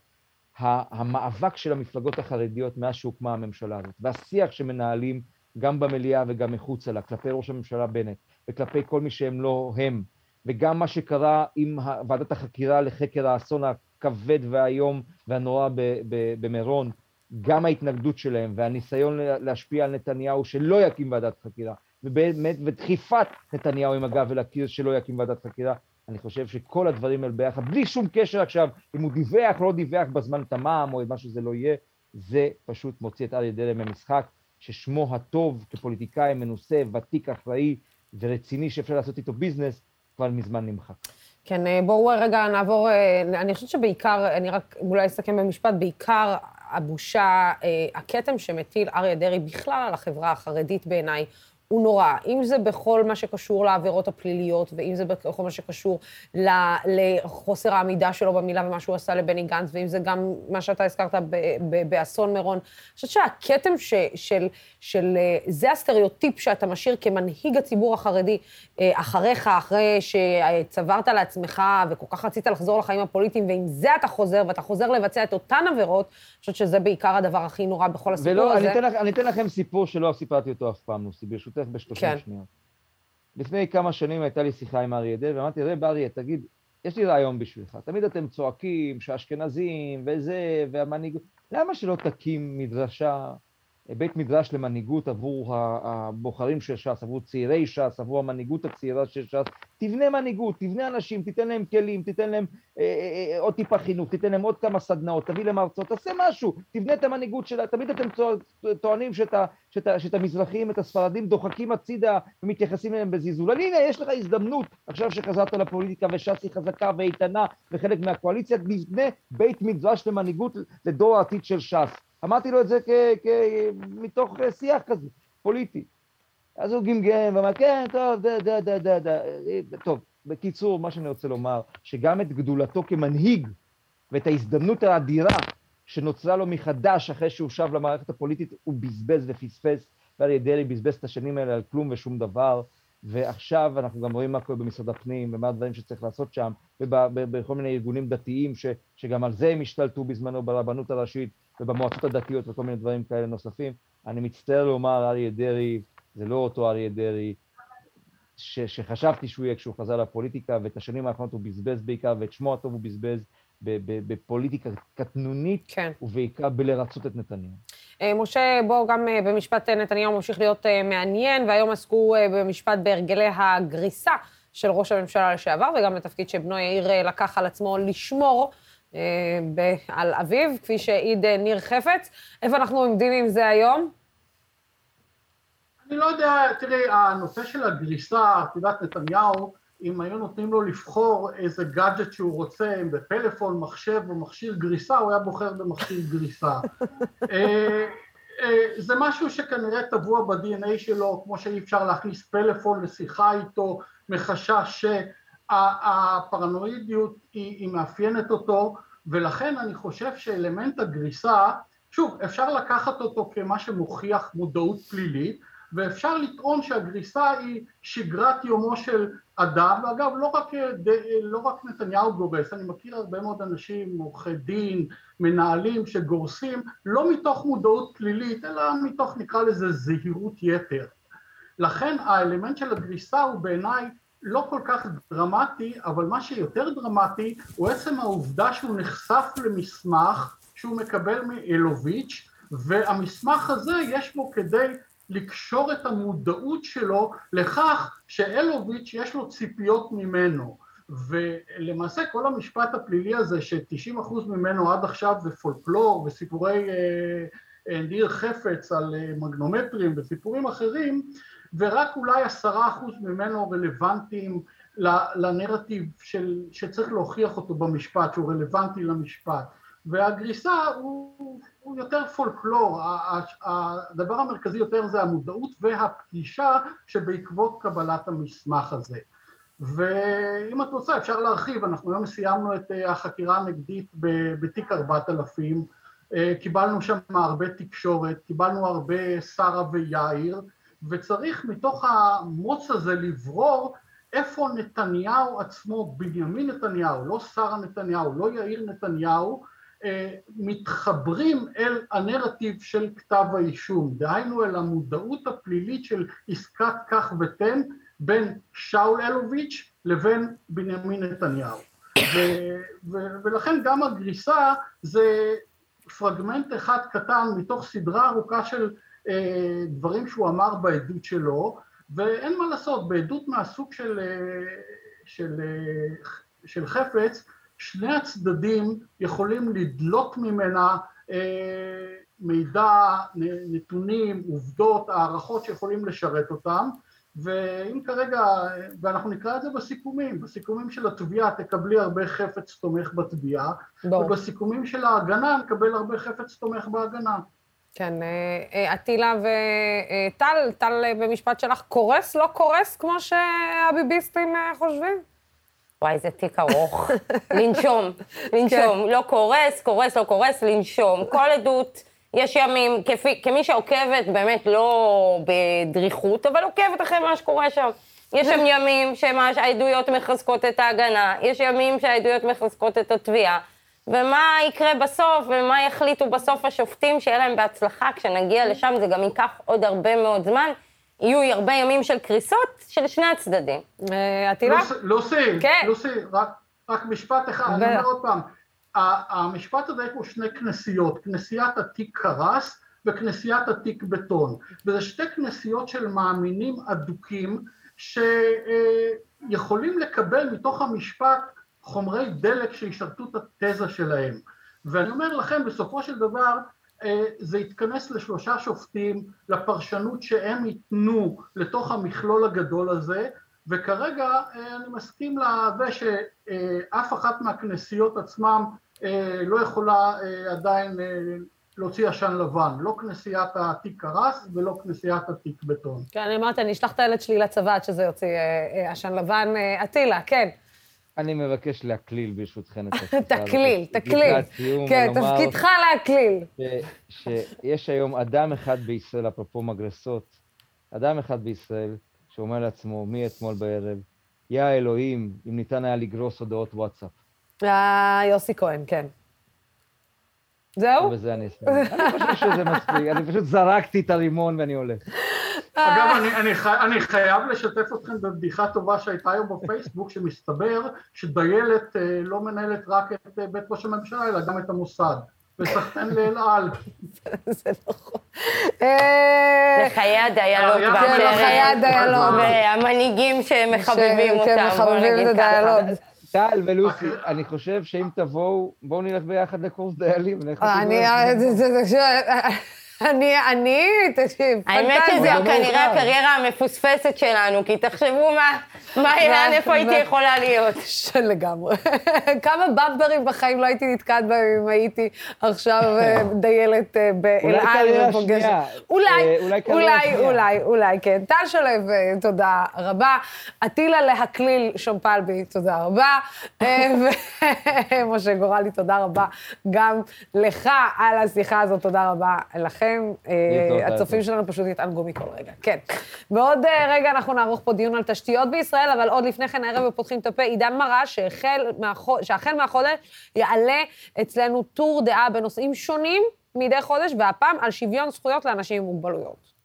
המאבק של המפלגות החרדיות מאז שהוקמה הממשלה הזאת, והשיח שמנהלים גם במליאה וגם מחוצה לה, כלפי ראש הממשלה בנט, וכלפי כל מי שהם לא הם, וגם מה שקרה עם ועדת החקירה לחקר האסון הכבד והאיום והנורא במירון, גם ההתנגדות שלהם והניסיון להשפיע על נתניהו שלא יקים ועדת חקירה, ובאמת, ודחיפת נתניהו עם הגב אל הקיר שלא יקים ועדת חקירה, אני חושב שכל הדברים האלה ביחד, בלי שום קשר עכשיו, אם הוא דיווח, לא דיווח בזמן תמ"ם, או מה שזה לא יהיה, זה פשוט מוציא את אריה דרעי מהמשחק, ששמו הטוב כפוליטיקאי מנוסה, ותיק, אחראי ורציני שאפשר לעשות איתו ביזנס, כבר מזמן נמחק. כן, אה, בואו רגע נעבור, אה, אני חושבת שבעיקר, אני רק אולי אסכם במשפט, בעיקר הבושה, אה, הכתם שמטיל אריה דרעי בכלל על החברה החרדית בעיניי, הוא נורא. אם זה בכל מה שקשור לעבירות הפליליות, ואם זה בכל מה שקשור לחוסר העמידה שלו במילה ומה שהוא עשה לבני גנץ, ואם זה גם מה שאתה הזכרת באסון מירון. אני חושבת שהכתם של, של... זה הסטריאוטיפ שאתה משאיר כמנהיג הציבור החרדי אחריך, אחרי שצברת לעצמך וכל כך רצית לחזור לחיים הפוליטיים, ועם זה אתה חוזר, ואתה חוזר לבצע את אותן עבירות, אני חושבת שזה בעיקר הדבר הכי נורא בכל הסיפור ולא, הזה. ולא, אני אתן לכם סיפור שלא סיפרתי אותו אף פעם, נוסי, ברשותך. בשלושים כן. שניות. לפני כמה שנים הייתה לי שיחה עם אריה דרעי, ואמרתי, רב אריה, תגיד, יש לי רעיון בשבילך. תמיד אתם צועקים שאשכנזים וזה, והמנהיגות, למה שלא תקים מדרשה בית מדרש למנהיגות עבור הבוחרים של ש"ס, עבור צעירי ש"ס, עבור המנהיגות הצעירה של ש"ס. תבנה מנהיגות, תבנה אנשים, תיתן להם כלים, תיתן להם אה, אה, אה עוד טיפה חינוך, תיתן להם עוד כמה סדנאות, תביא להם הרצאות, תעשה משהו, תבנה את המנהיגות שלה. תמיד אתם טוענים שאת, שאת, שאת המזרחים, את הספרדים, דוחקים הצידה ומתייחסים אליהם בזלזול. הנה, יש לך הזדמנות, עכשיו שחזרת לפוליטיקה וש"ס היא חזקה ואיתנה וחלק מהקואליציה, נבנה בית מדרש למנהיגות לדור העתיד של ש"ס. אמרתי לו את זה כ- כ- מתוך שיח כזה, פוליטי. אז הוא גמגם ואמר, כן, טוב, דה, דה, דה, דה, דה. טוב, בקיצור, מה שאני רוצה לומר, שגם את גדולתו כמנהיג ואת ההזדמנות האדירה שנוצרה לו מחדש אחרי שהוא שב למערכת הפוליטית, הוא בזבז ופספס, ואריה דרעי בזבז את השנים האלה על כלום ושום דבר. ועכשיו אנחנו גם רואים מה קורה במשרד הפנים ומה הדברים שצריך לעשות שם, ובכל מיני ארגונים דתיים ש, שגם על זה הם השתלטו בזמנו ברבנות הראשית ובמועצות הדתיות וכל מיני דברים כאלה נוספים. אני מצטער לומר, אריה דרעי, זה לא אותו אריה דרעי ש, שחשבתי שהוא יהיה כשהוא חזר לפוליטיקה, ואת השנים האחרונות הוא בזבז בעיקר, ואת שמו הטוב הוא בזבז בפוליטיקה קטנונית, כן. ובעיקר בלרצות את נתניהו. אה, משה, בוא גם אה, במשפט אה, נתניהו ממשיך להיות מעניין, והיום עסקו במשפט בהרגלי הגריסה של ראש הממשלה לשעבר, וגם בתפקיד שבנו יאיר לקח על עצמו לשמור על אביו, כפי שהעיד ניר חפץ. איפה אנחנו עומדים עם זה היום? אני לא יודע, תראי, הנושא של הגריסה, את יודעת, נתניהו, אם היו נותנים לו לבחור איזה גאדג'ט שהוא רוצה, אם בפלאפון, מחשב או מכשיר גריסה, הוא היה בוחר במכשיר גריסה. אה, אה, זה משהו שכנראה טבוע ב-DNA שלו, כמו שאי אפשר להכניס פלאפון לשיחה איתו, מחשש שהפרנואידיות היא, היא מאפיינת אותו, ולכן אני חושב שאלמנט הגריסה, שוב, אפשר לקחת אותו כמה שמוכיח מודעות פלילית, ואפשר לטעון שהגריסה היא שגרת יומו של אדם, ואגב לא רק, לא רק נתניהו גורס, אני מכיר הרבה מאוד אנשים, עורכי דין, מנהלים שגורסים לא מתוך מודעות פלילית, אלא מתוך נקרא לזה זהירות יתר. לכן האלמנט של הגריסה הוא בעיניי לא כל כך דרמטי, אבל מה שיותר דרמטי הוא עצם העובדה שהוא נחשף למסמך שהוא מקבל מאלוביץ', והמסמך הזה יש בו כדי לקשור את המודעות שלו לכך שאלוביץ' יש לו ציפיות ממנו. ולמעשה כל המשפט הפלילי הזה ש-90% ממנו עד עכשיו זה פולקלור וסיפורי אה, אה, ניר חפץ על אה, מגנומטרים וסיפורים אחרים ורק אולי עשרה אחוז ממנו רלוונטיים לנרטיב של, שצריך להוכיח אותו במשפט, שהוא רלוונטי למשפט. והגריסה הוא, הוא יותר פולקלור, הדבר המרכזי יותר זה המודעות והפגישה שבעקבות קבלת המסמך הזה. ואם את רוצה אפשר להרחיב, אנחנו היום סיימנו את אה, החקירה הנגדית בתיק 4000, אה, קיבלנו שם הרבה תקשורת, קיבלנו הרבה שרה ויאיר, וצריך מתוך המוץ הזה לברור איפה נתניהו עצמו, בנימין נתניהו, לא שרה נתניהו, לא יאיר נתניהו, אה, מתחברים אל הנרטיב של כתב האישום, דהיינו אל המודעות הפלילית של עסקת כך ותן בין שאול אלוביץ' לבין בנימין נתניהו. ו- ו- ולכן גם הגריסה זה פרגמנט אחד קטן מתוך סדרה ארוכה של דברים שהוא אמר בעדות שלו, ואין מה לעשות, בעדות מהסוג של, אה, של, אה, של חפץ שני הצדדים יכולים לדלות ממנה מידע, נתונים, עובדות, הערכות שיכולים לשרת אותם, ואם כרגע, ואנחנו נקרא את זה בסיכומים, בסיכומים של התביעה תקבלי הרבה חפץ תומך בתביעה, ובסיכומים של ההגנה נקבל הרבה חפץ תומך בהגנה. כן, אה, אה, וטל, אה, טל במשפט שלך, קורס, לא קורס, כמו שהביביסטים חושבים? וואי, זה תיק ארוך. לנשום, לנשום. כן. לא קורס, קורס, לא קורס, לנשום. כל עדות, יש ימים, כפי, כמי שעוקבת באמת לא בדריכות, אבל עוקבת אחרי מה שקורה שם. יש שם ימים שהעדויות מחזקות את ההגנה, יש ימים שהעדויות מחזקות את התביעה. ומה יקרה בסוף, ומה יחליטו בסוף השופטים, שיהיה להם בהצלחה כשנגיע לשם, זה גם ייקח עוד הרבה מאוד זמן. יהיו הרבה ימים של קריסות של שני הצדדים. עטילה? לוסי, כן. לוסי, רק, רק משפט אחד, אני אומר עוד פעם, המשפט הזה יש פה שני כנסיות, כנסיית התיק קרס וכנסיית התיק בטון, וזה שתי כנסיות של מאמינים אדוקים שיכולים לקבל מתוך המשפט חומרי דלק שישרתו את התזה שלהם. ואני אומר לכם, בסופו של דבר, אה, זה יתכנס לשלושה שופטים, לפרשנות שהם ייתנו לתוך המכלול הגדול הזה, וכרגע אה, אני מסכים לזה שאף אחת מהכנסיות עצמם אה, לא יכולה עדיין להוציא עשן לבן, לא כנסיית התיק קרס ולא כנסיית התיק בטון. כן, אני אמרתי, אני אשלח את הילד שלי לצבא עד שזה יוציא עשן לבן. אטילה, כן. אני מבקש להקליל ברשותכן את השיחה. תקליל, תקליל. כן, תפקידך להקליל. שיש היום אדם אחד בישראל, אפרופו מגרסות, אדם אחד בישראל שאומר לעצמו מאתמול בערב, יא אלוהים, אם ניתן היה לגרוס הודעות וואטסאפ. אה, יוסי כהן, כן. זהו? ובזה אני אסיים. אני חושב שזה מספיק, אני פשוט זרקתי את הרימון ואני הולך. אגב, אני, אני, חי, אני חייב לשתף אתכם בבדיחה טובה שהייתה היום בפייסבוק, שמסתבר שדיילת אה, לא מנהלת רק את אה, בית ראש הממשלה, אלא גם את המוסד. וסחטן לאל על. זה נכון. אה, לחיי הדיילות באשר... כן, לחיי הדיילות. והמנהיגים שמחבבים אותם, בוא נגיד ככה. טל ולוסי, אני חושב שאם תבואו, בואו נלך ביחד לקורס דיילים. אני... אני, אני, תקשיב, פנטזיה. האמת שזה כנראה הקריירה המפוספסת שלנו, כי תחשבו מה, מה, לאן, איפה הייתי יכולה להיות. לגמרי. כמה במברים בחיים לא הייתי נתקעת בהם אם הייתי עכשיו אה, דיילת אה, באלעל ופוגשת. אולי, אה, אולי, אולי, אולי, כן. טל שלו, תודה רבה. אטילה להקליל שומפלבי, תודה רבה. ומשה גורלי, תודה רבה גם לך על השיחה הזאת, תודה רבה לכם. לכם, אה, הצופים שלנו פשוט יתענגו מכל רגע. כן. בעוד אה, רגע אנחנו נערוך פה דיון על תשתיות בישראל, אבל עוד לפני כן הערב ופותחים את הפה, עידן מרש, שהחל מהחודש יעלה אצלנו טור דעה בנושאים שונים מדי חודש, והפעם על שוויון זכויות לאנשים עם מוגבלויות.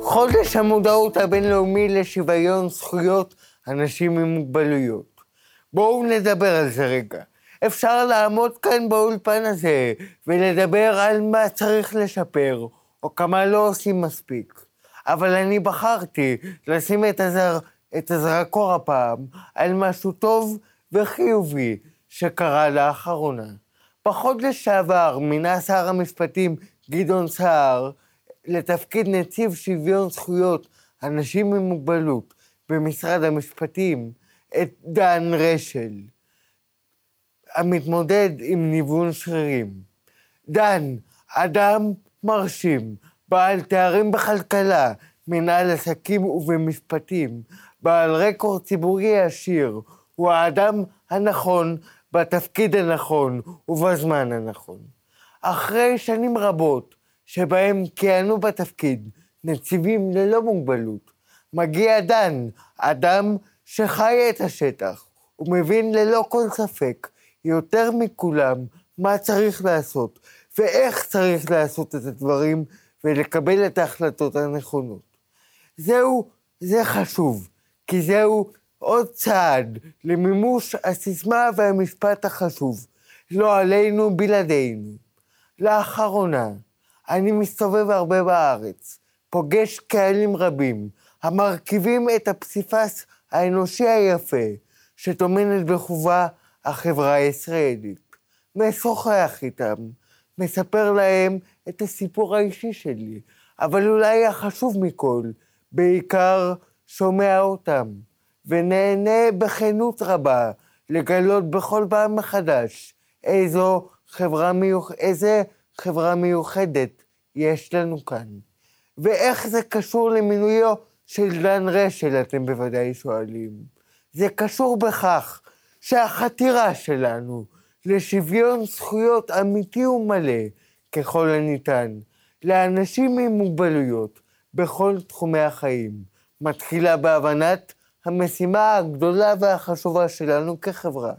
חודש המודעות הבינלאומי לשוויון זכויות אנשים עם מוגבלויות. בואו נדבר על זה רגע. אפשר לעמוד כאן באולפן הזה ולדבר על מה צריך לשפר, או כמה לא עושים מספיק. אבל אני בחרתי לשים את, הזר, את הזרקור הפעם על משהו טוב וחיובי שקרה לאחרונה. בחודש שעבר מינה שר המשפטים גדעון סער לתפקיד נציב שוויון זכויות אנשים עם מוגבלות במשרד המשפטים את דן רשל. המתמודד עם ניוון שרירים. דן, אדם מרשים, בעל תארים בכלכלה, מנהל עסקים ובמשפטים, בעל רקורד ציבורי עשיר, הוא האדם הנכון בתפקיד הנכון ובזמן הנכון. אחרי שנים רבות שבהם כיהנו בתפקיד נציבים ללא מוגבלות, מגיע דן, אדם שחי את השטח, ומבין ללא כל ספק יותר מכולם מה צריך לעשות, ואיך צריך לעשות את הדברים, ולקבל את ההחלטות הנכונות. זהו, זה חשוב, כי זהו עוד צעד למימוש הסיסמה והמשפט החשוב, לא עלינו בלעדינו. לאחרונה, אני מסתובב הרבה בארץ, פוגש קהלים רבים, המרכיבים את הפסיפס האנושי היפה, שטומנת בחובה החברה הישראלית. משוחח איתם, מספר להם את הסיפור האישי שלי, אבל אולי החשוב מכל, בעיקר שומע אותם, ונהנה בכנות רבה לגלות בכל פעם מחדש איזו חברה מיוח... איזה חברה מיוחדת יש לנו כאן. ואיך זה קשור למינויו של דן רשל, אתם בוודאי שואלים. זה קשור בכך שהחתירה שלנו לשוויון זכויות אמיתי ומלא, ככל הניתן, לאנשים עם מוגבלויות בכל תחומי החיים, מתחילה בהבנת המשימה הגדולה והחשובה שלנו כחברה.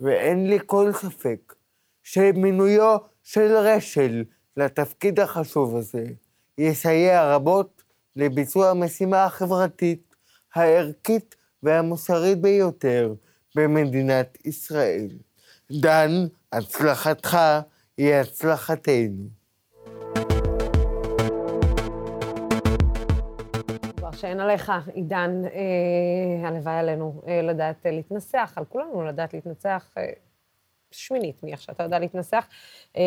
ואין לי כל ספק שמינויו של רשל לתפקיד החשוב הזה יסייע רבות לביצוע המשימה החברתית, הערכית והמוסרית ביותר במדינת ישראל. דן, הצלחתך היא הצלחתנו. שאין עליך, עידן, אה, הלוואי עלינו אה, לדעת אה, להתנסח, על כולנו לדעת להתנצח. אה, שמינית, מאיך שאתה יודע להתנסח. אה,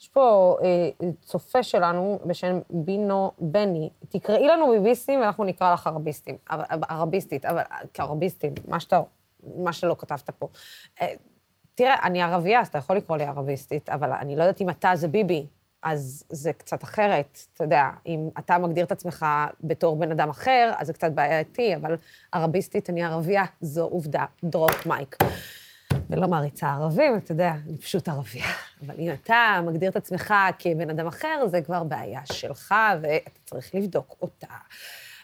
יש פה אה, צופה שלנו בשם בינו בני, תקראי לנו ביביסטים ואנחנו נקרא לך ערביסטים, ערביסטית, אבל כערביסטים, מה שאתה, מה שלא כתבת פה. אה, תראה, אני ערבייה, אז אתה יכול לקרוא לי ערביסטית, אבל אני לא יודעת אם אתה זה ביבי, אז זה קצת אחרת. אתה יודע, אם אתה מגדיר את עצמך בתור בן אדם אחר, אז זה קצת בעייתי, אבל ערביסטית, אני ערבייה, זו עובדה. דרופ מייק. ולא מעריצה ערבים, אתה יודע, אני פשוט ערבייה. אבל אם אתה מגדיר את עצמך כבן אדם אחר, זה כבר בעיה שלך, ואתה צריך לבדוק אותה.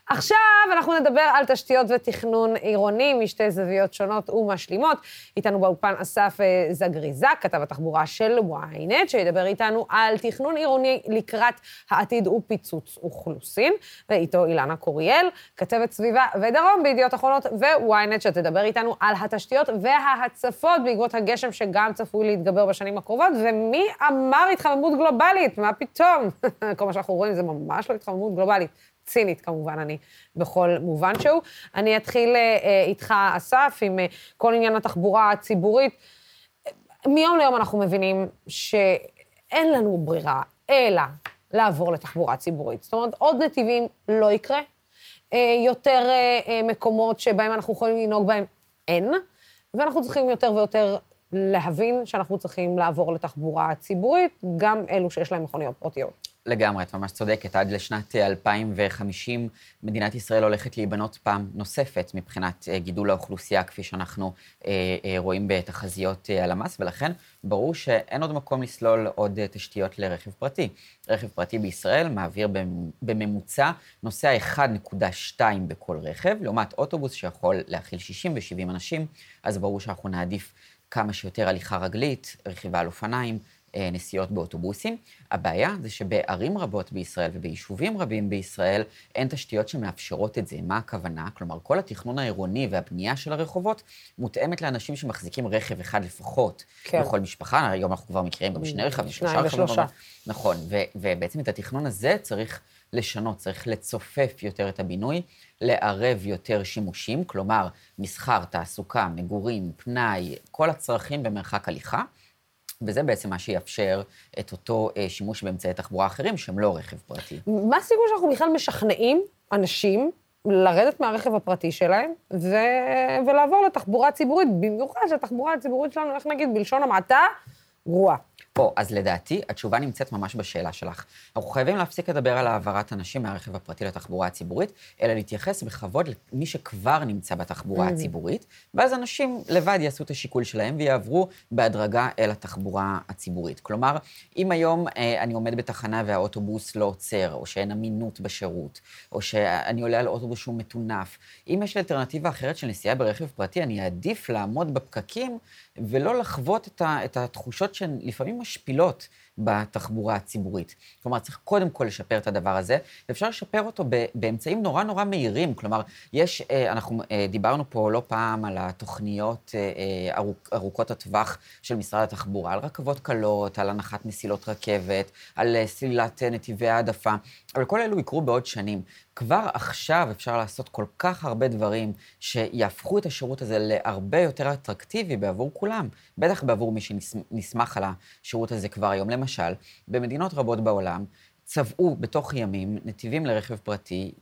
עכשיו אנחנו נדבר על תשתיות ותכנון עירוני משתי זוויות שונות ומשלימות. איתנו באולפן אסף אה, זגריזק, כתב התחבורה של ynet, שידבר איתנו על תכנון עירוני לקראת העתיד ופיצוץ אוכלוסין, ואיתו אילנה קוריאל, כתבת סביבה ודרום בידיעות אחרונות, ו-ynet, שתדבר איתנו על התשתיות וההצפות בעקבות הגשם שגם צפוי להתגבר בשנים הקרובות, ומי אמר התחממות גלובלית? מה פתאום? כל מה שאנחנו רואים זה ממש לא התחממות גלובלית. צינית כמובן אני, בכל מובן שהוא. אני אתחיל אה, איתך, אסף, עם אה, כל עניין התחבורה הציבורית. מיום ליום אנחנו מבינים שאין לנו ברירה, אלא לעבור לתחבורה ציבורית. זאת אומרת, עוד נתיבים לא יקרה, אה, יותר מקומות שבהם אנחנו יכולים לנהוג בהם אין, ואנחנו צריכים יותר ויותר להבין שאנחנו צריכים לעבור לתחבורה ציבורית, גם אלו שיש להם מכוניות פרטיות. לגמרי, את ממש צודקת. עד לשנת 2050 אה, מדינת ישראל הולכת להיבנות פעם נוספת מבחינת אה, גידול האוכלוסייה, כפי שאנחנו אה, רואים בתחזיות הלמ"ס, ולכן ברור שאין עוד מקום לסלול עוד תשתיות לרכב פרטי. רכב פרטי בישראל מעביר בממוצע נוסע 1.2 בכל רכב, לעומת אוטובוס שיכול להכיל 60 ו-70 אנשים, אז ברור שאנחנו נעדיף כמה שיותר הליכה רגלית, רכיבה על אופניים, נסיעות באוטובוסים. הבעיה זה שבערים רבות בישראל וביישובים רבים בישראל אין תשתיות שמאפשרות את זה. מה הכוונה? כלומר, כל התכנון העירוני והבנייה של הרחובות מותאמת לאנשים שמחזיקים רכב אחד לפחות כן. בכל משפחה. היום אנחנו כבר מכירים גם שני רכבים, שלושה רכבים. נכון, ו- ובעצם את התכנון הזה צריך לשנות, צריך לצופף יותר את הבינוי, לערב יותר שימושים, כלומר, מסחר, תעסוקה, מגורים, פנאי, כל הצרכים במרחק הליכה. וזה בעצם מה שיאפשר את אותו אה, שימוש באמצעי תחבורה אחרים שהם לא רכב פרטי. מה הסיכוי שאנחנו בכלל משכנעים אנשים לרדת מהרכב הפרטי שלהם ו... ולעבור לתחבורה ציבורית, במיוחד שהתחבורה הציבורית שלנו, איך נגיד, בלשון המעטה, גרועה. פה, אז לדעתי, התשובה נמצאת ממש בשאלה שלך. אנחנו חייבים להפסיק לדבר על העברת אנשים מהרכב הפרטי לתחבורה הציבורית, אלא להתייחס בכבוד למי שכבר נמצא בתחבורה mm. הציבורית, ואז אנשים לבד יעשו את השיקול שלהם ויעברו בהדרגה אל התחבורה הציבורית. כלומר, אם היום אה, אני עומד בתחנה והאוטובוס לא עוצר, או שאין אמינות בשירות, או שאני עולה על אוטובוס שהוא מטונף, אם יש לי אלטרנטיבה אחרת של נסיעה ברכב פרטי, אני אעדיף לעמוד בפקקים ולא לחוות את, ה, את התחושות שהן לפעמים משפילות בתחבורה הציבורית. כלומר, צריך קודם כל לשפר את הדבר הזה, ואפשר לשפר אותו באמצעים נורא נורא מהירים. כלומר, יש, אה, אנחנו אה, דיברנו פה לא פעם על התוכניות ארוכ, ארוכות הטווח של משרד התחבורה, על רכבות קלות, על הנחת מסילות רכבת, על סלילת נתיבי העדפה, אבל כל אלו יקרו בעוד שנים. כבר עכשיו אפשר לעשות כל כך הרבה דברים שיהפכו את השירות הזה להרבה יותר אטרקטיבי בעבור כולם, בטח בעבור מי שנסמך על השירות הזה כבר היום. למשל, במדינות רבות בעולם, צבעו בתוך ימים נתיבים לרכב פרטי,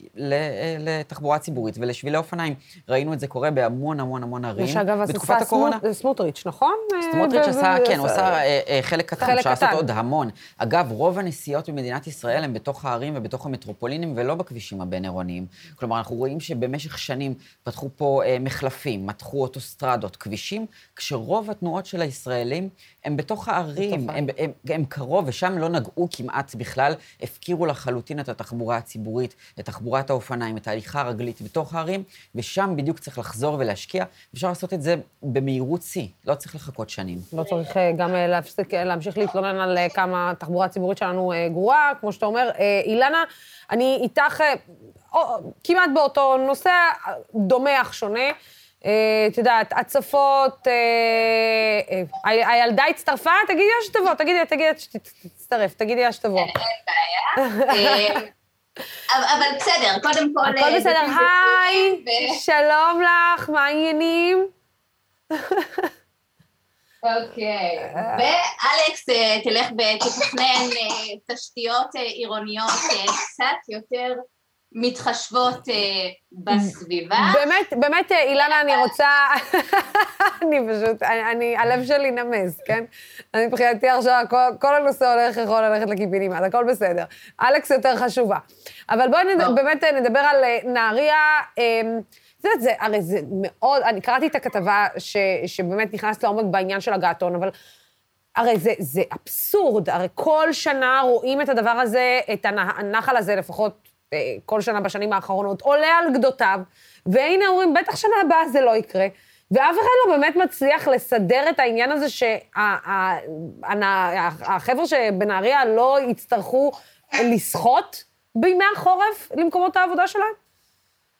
לתחבורה ציבורית ולשבילי אופניים. ראינו את זה קורה בהמון המון המון ערים בתקופת הקורונה. שאגב, עשה סמוטריץ', נכון? סמוטריץ' עשה, כן, הוא עשה אה, אה, חלק קטן, אפשר לעשות עוד המון. אגב, רוב הנסיעות במדינת ישראל הן בתוך הערים ובתוך המטרופולינים ולא בכבישים הבין-עירוניים. כלומר, אנחנו רואים שבמשך שנים פתחו פה אה, מחלפים, מתחו אוטוסטרדות, כבישים, כשרוב התנועות של הישראלים הם בתוך הערים, הם, הם, הם קרוב, ושם לא נגעו כמעט בכלל. הפקירו לחלוטין את התחבורה הציבורית, את תחבורת האופניים, את ההליכה הרגלית בתוך הערים, ושם בדיוק צריך לחזור ולהשקיע. אפשר לעשות את זה במהירות שיא, לא צריך לחכות שנים. לא צריך אה, גם אה, להפסיק, אה, להמשיך להתלונן על כמה התחבורה הציבורית שלנו גרועה, כמו שאתה אומר. אילנה, אני איתך כמעט באותו נושא, דומה אך שונה. את יודעת, הצפות, הילדה הצטרפה, תגידי לה שתבוא, תגידי תגידי לה שתצטרף, תגידי לה שתבוא. אין בעיה. אבל בסדר, קודם כל... הכל בסדר, היי, שלום לך, מה העניינים? אוקיי, ואלכס תלך ותתכנן תשתיות עירוניות קצת יותר מתחשבות uh, בסביבה. באמת, באמת, אילנה, אני רוצה... אני פשוט, אני, אני, הלב שלי נמס, כן? אני מבחינתי עכשיו, כל, כל הנושא הולך, יכול ללכת לקיבינימט, הכל בסדר. אלכס יותר חשובה. אבל בואי נד, באמת נדבר על אה, נהריה. אמ, את יודעת, זה, הרי זה מאוד, אני קראתי את הכתבה ש, שבאמת נכנסת לעומק בעניין של הגעתון, אבל הרי זה, זה אבסורד, הרי כל שנה רואים את הדבר הזה, את הנחל הזה לפחות כל שנה בשנים האחרונות, עולה על גדותיו, והנה אומרים, בטח שנה הבאה זה לא יקרה. ואף אחד לא באמת מצליח לסדר את העניין הזה שהחבר'ה שבנהריה לא יצטרכו לשחות בימי החורף למקומות העבודה שלהם?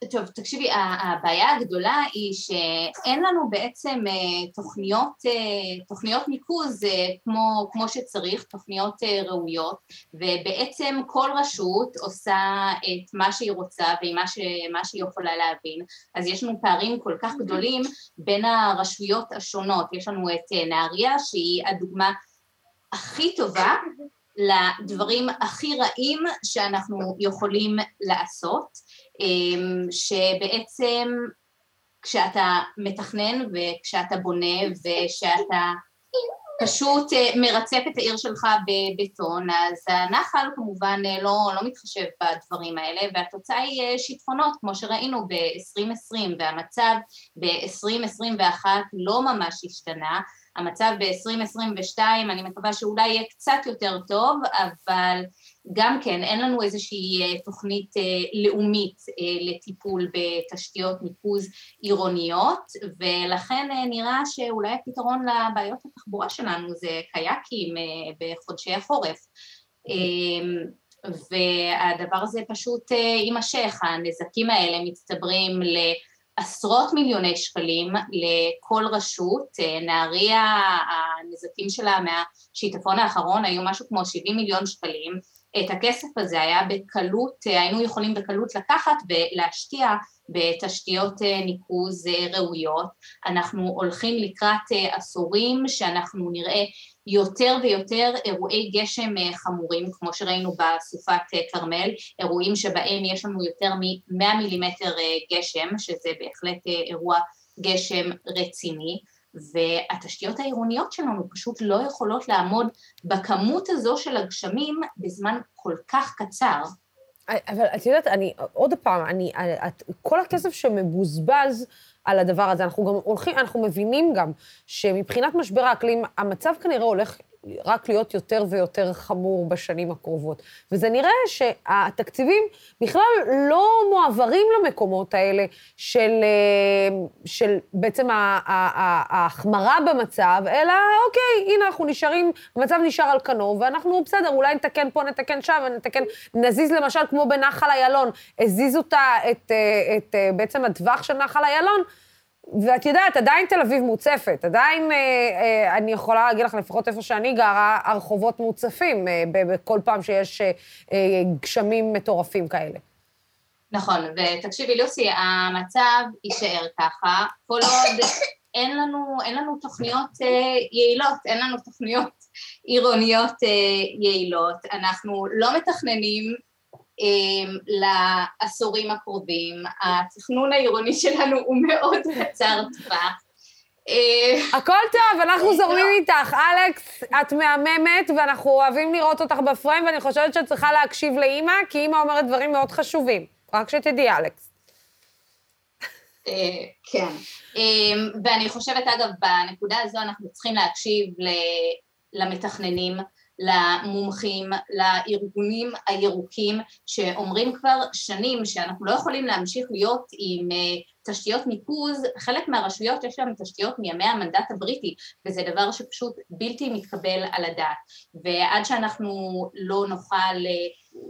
טוב, תקשיבי, הבעיה הגדולה היא שאין לנו בעצם אה, תוכניות, אה, תוכניות ניקוז אה, כמו, כמו שצריך, תוכניות ראויות, ובעצם כל רשות עושה את מה שהיא רוצה ומה ש, שהיא יכולה להבין. אז יש לנו פערים כל כך גדולים בין הרשויות השונות. יש לנו את נהריה, שהיא הדוגמה הכי טובה לדברים הכי רעים שאנחנו יכולים לעשות. אמ, שבעצם כשאתה מתכנן וכשאתה בונה וכשאתה פשוט אה, מרצף את העיר שלך בבטון, אז הנחל כמובן אה, לא, לא מתחשב בדברים האלה, והתוצאה היא אה, שיטפונות, כמו שראינו ב-2020, והמצב ב-2021 לא ממש השתנה. המצב ב-2022, אני מקווה שאולי יהיה קצת יותר טוב, אבל גם כן, אין לנו איזושהי אה, תוכנית אה, לאומית אה, לטיפול בתשתיות ניקוז עירוניות, ולכן נראה שאולי הפתרון לבעיות התחבורה שלנו זה קייקים בחודשי החורף. והדבר הזה פשוט יימשך, הנזקים האלה מצטברים לעשרות מיליוני שקלים לכל רשות, נהריה, הנזקים שלה מהשיטפון האחרון היו משהו כמו 70 מיליון שקלים, את הכסף הזה היה בקלות, היינו יכולים בקלות לקחת ולהשקיע בתשתיות אה, ניקוז אה, ראויות. אנחנו הולכים לקראת אה, עשורים שאנחנו נראה יותר ויותר אירועי גשם חמורים, כמו שראינו בסופת כרמל, אירועים שבהם יש לנו יותר מ-100 מילימטר גשם, שזה בהחלט אירוע גשם רציני. והתשתיות העירוניות שלנו פשוט לא יכולות לעמוד בכמות הזו של הגשמים בזמן כל כך קצר. אבל את יודעת, אני, עוד פעם, אני, את, כל הכסף שמבוזבז על הדבר הזה, אנחנו גם הולכים, אנחנו מבינים גם שמבחינת משבר האקלים, המצב כנראה הולך רק להיות יותר ויותר חמור בשנים הקרובות. וזה נראה שהתקציבים בכלל לא מועברים למקומות האלה של, אה, של בעצם ההחמרה במצב, אלא אוקיי, הנה אנחנו נשארים, המצב נשאר על כנו, ואנחנו בסדר, אולי נתקן פה, נתקן שם, נתקן, נזיז למשל כמו בנחל איילון, הזיזו את, את, את, את בעצם הטווח של נחל איילון, ואת יודעת, עדיין תל אביב מוצפת, עדיין אה, אה, אני יכולה להגיד לך, לפחות איפה שאני גרה, הרחובות מוצפים אה, בכל פעם שיש אה, אה, גשמים מטורפים כאלה. נכון, ותקשיבי, לוסי, המצב יישאר ככה, כל עוד אין לנו, אין לנו תוכניות אה, יעילות, אין לנו תוכניות עירוניות אה, יעילות, אנחנו לא מתכננים לעשורים הקרובים. התכנון העירוני שלנו הוא מאוד קצר טווח. אה, הכל טוב, אנחנו זורמים איתך. אלכס, את מהממת, ואנחנו אוהבים לראות אותך בפריים, ואני חושבת שאת צריכה להקשיב לאימא, כי אימא אומרת דברים מאוד חשובים. רק שתדעי, אלכס. אה, כן. אמ, ואני חושבת, אגב, בנקודה הזו אנחנו צריכים להקשיב למתכננים, למומחים, לארגונים הירוקים שאומרים כבר שנים שאנחנו לא יכולים להמשיך להיות עם אה, תשתיות ניקוז, חלק מהרשויות יש להם תשתיות מימי המנדט הבריטי וזה דבר שפשוט בלתי מתקבל על הדעת. ועד שאנחנו לא נוכל אה,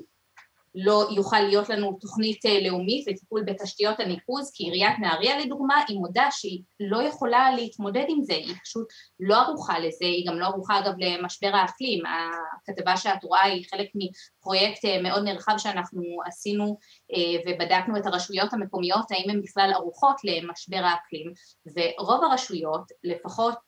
לא יוכל להיות לנו תוכנית אה, לאומית לטיפול בתשתיות הניקוז, כי עיריית נהריה לדוגמה, היא מודה שהיא לא יכולה להתמודד עם זה, היא פשוט לא ערוכה לזה, היא גם לא ערוכה אגב למשבר האקלים, הכתבה שאת רואה היא חלק מפרויקט אה, מאוד נרחב שאנחנו עשינו אה, ובדקנו את הרשויות המקומיות, האם הן בכלל ערוכות למשבר האקלים, ורוב הרשויות, לפחות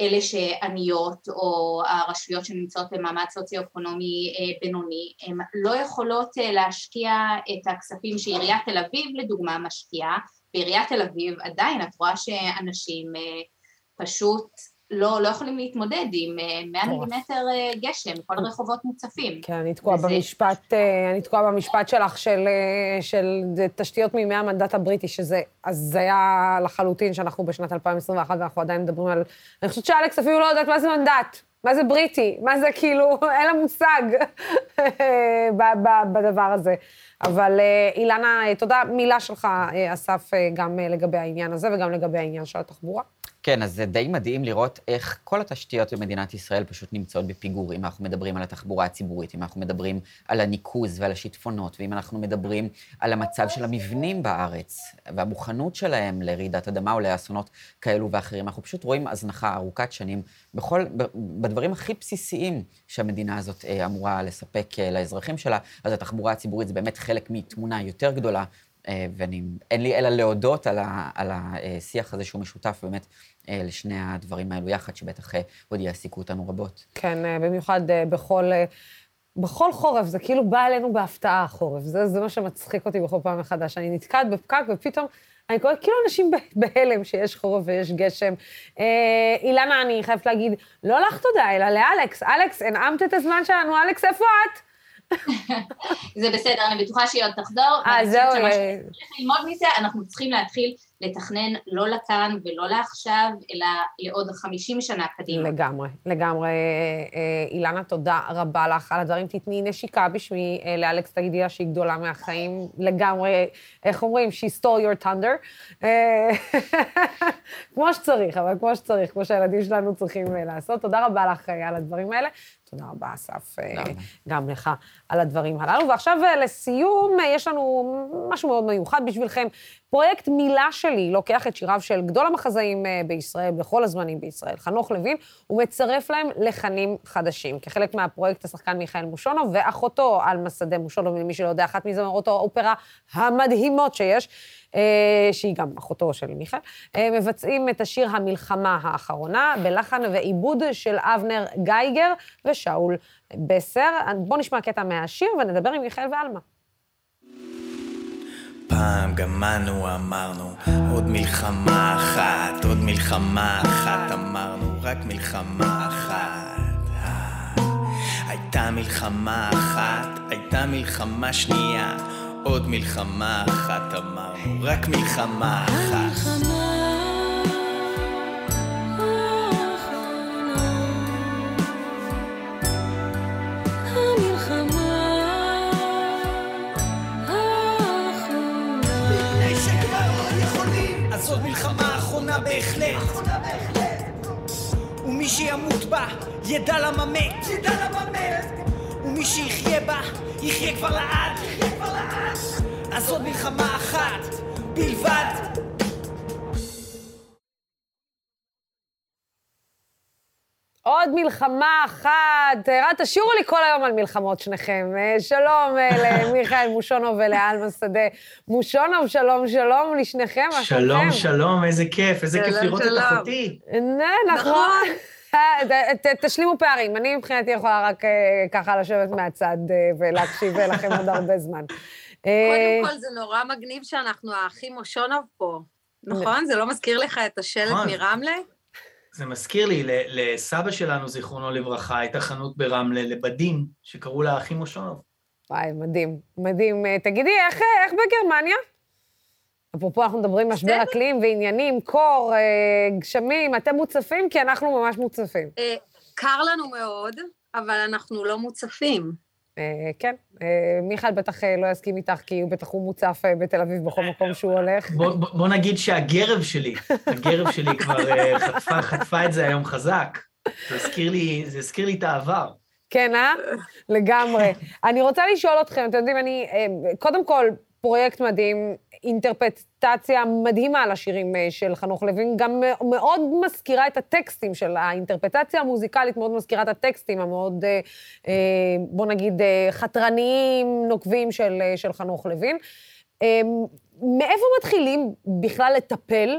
אלה שעניות או הרשויות שנמצאות במעמד סוציו-אקונומי אה, בינוני, הן לא יכולות אה, להשקיע את הכספים שעיריית תל אביב לדוגמה משקיעה, בעיריית תל אביב עדיין את רואה שאנשים אה, פשוט לא, לא יכולים להתמודד עם 100 אה, מילימטר אה, גשם, כל הרחובות מוצפים. כן, אני תקועה וזה... במשפט, אה, אני תקועה במשפט שלך של, של תשתיות מימי המנדט הבריטי, שזה הזיה לחלוטין שאנחנו בשנת 2021 ואנחנו עדיין מדברים על... אני חושבת שאלכס אפילו לא יודעת מה זה מנדט. מה זה בריטי? מה זה כאילו, אין לה מושג בדבר הזה. אבל אילנה, תודה. מילה שלך, אסף, גם לגבי העניין הזה וגם לגבי העניין של התחבורה. כן, אז זה די מדהים לראות איך כל התשתיות במדינת ישראל פשוט נמצאות בפיגור, אם אנחנו מדברים על התחבורה הציבורית, אם אנחנו מדברים על הניקוז ועל השיטפונות, ואם אנחנו מדברים על המצב של המבנים בארץ, והמוכנות שלהם לרעידת אדמה או לאסונות כאלו ואחרים. אנחנו פשוט רואים הזנחה ארוכת שנים בכל, בדברים הכי בסיסיים שהמדינה הזאת אה, אמורה לספק אה, לאזרחים שלה, אז התחבורה הציבורית זה באמת חלק מתמונה יותר גדולה ואין לי אלא להודות על, ה, על השיח הזה שהוא משותף באמת אה, לשני הדברים האלו יחד, שבטח אה, עוד יעסיקו אותנו רבות. כן, במיוחד בכל... בכל חורף, זה כאילו בא אלינו בהפתעה החורף. זה, זה מה שמצחיק אותי בכל פעם מחדש. אני נתקעת בפקק ופתאום אני קוראת כאילו אנשים בהלם שיש חורף ויש גשם. אה, אילנה, אני חייבת להגיד, לא לך תודה, אלא לאלכס. אלכס, הנעמת את הזמן שלנו. אלכס, איפה את? זה בסדר, אני בטוחה שהיא עוד תחזור. אה, זהו. צריך ללמוד מזה, אנחנו צריכים להתחיל לתכנן לא לכאן ולא לעכשיו, אלא לעוד 50 שנה קדימה. לגמרי, לגמרי. אה, אילנה, תודה רבה לך על הדברים. תתני נשיקה בשמי אה, לאלכס, תגידי לה שהיא גדולה מהחיים. לגמרי, איך אומרים? She stole your thunder. אה, כמו שצריך, אבל כמו שצריך, כמו שהילדים שלנו צריכים לעשות. תודה רבה לך על הדברים האלה. תודה רבה, אסף, גם לך על הדברים הללו. ועכשיו, לסיום, יש לנו משהו מאוד מיוחד בשבילכם. פרויקט מילה שלי לוקח את שיריו של גדול המחזאים אה, בישראל, בכל הזמנים בישראל, חנוך לוין, ומצרף להם לחנים חדשים. כחלק מהפרויקט, השחקן מיכאל מושונוב ואחותו על מסדה מושונוב, למי שלא יודע, אחת מזמרות האופרה המדהימות שיש, אה, שהיא גם אחותו של מיכאל, אה, מבצעים את השיר המלחמה האחרונה, בלחן ועיבוד של אבנר גייגר ושאול בסר. בואו נשמע קטע מהשיר ונדבר עם מיכאל ועלמה. פעם גם אנו אמרנו עוד מלחמה אחת, עוד מלחמה אחת אמרנו רק מלחמה אחת הייתה מלחמה אחת, הייתה מלחמה שנייה עוד מלחמה אחת אמרנו, רק מלחמה אחת. המלחמה זאת לא מלחמה אחרונה בהחלט. אחרונה בהחלט. ומי שימות בה, ידע למה מת. ידע למה מת. ומי שיחיה בה, יחיה כבר לעד. אז זאת מלחמה אחת, בלבד. עוד מלחמה אחת. רק תשאירו לי כל היום על מלחמות שניכם. אה, שלום אה, למיכאל מושונוב ולעלמה שדה. מושונוב, שלום, שלום לשניכם. שלום? שלום, איזה כיף, איזה כיף לראות את. אחותי. נכון. תשלימו פערים. אני מבחינתי יכולה רק אה, ככה לשבת מהצד אה, ולהקשיב לכם עוד הרבה זמן. אה, קודם כל, זה נורא מגניב שאנחנו האחים מושונוב פה, נכון? זה לא מזכיר לך את השלט נכון. מרמלה? זה מזכיר לי, ל- לסבא שלנו, זיכרונו לברכה, הייתה חנות ברמלה לבדים, שקראו לה אחים מושונוב. וואי, מדהים, מדהים. תגידי, איך, איך בגרמניה? אפרופו, אנחנו מדברים משבר אקלים ועניינים, קור, אה, גשמים, אתם מוצפים? כי אנחנו ממש מוצפים. אה, קר לנו מאוד, אבל אנחנו לא מוצפים. אה, כן, מיכאל בטח לא יסכים איתך, כי הוא בטח הוא מוצף בתל אביב בכל מקום שהוא הולך. בוא, נגיד שהגרב שלי, הגרב שלי כבר חטפה, את זה היום חזק. זה הזכיר לי, זה הזכיר לי את העבר. כן, אה? לגמרי. אני רוצה לשאול אתכם, אתם יודעים, אני, קודם כל, פרויקט מדהים, אינטרפטציה מדהימה על השירים אה, של חנוך לוין, גם מאוד מזכירה את הטקסטים של האינטרפטציה המוזיקלית, מאוד מזכירה את הטקסטים המאוד, אה, אה, בוא נגיד, חתרניים, נוקבים של, של חנוך לוין. אה, מאיפה מתחילים בכלל לטפל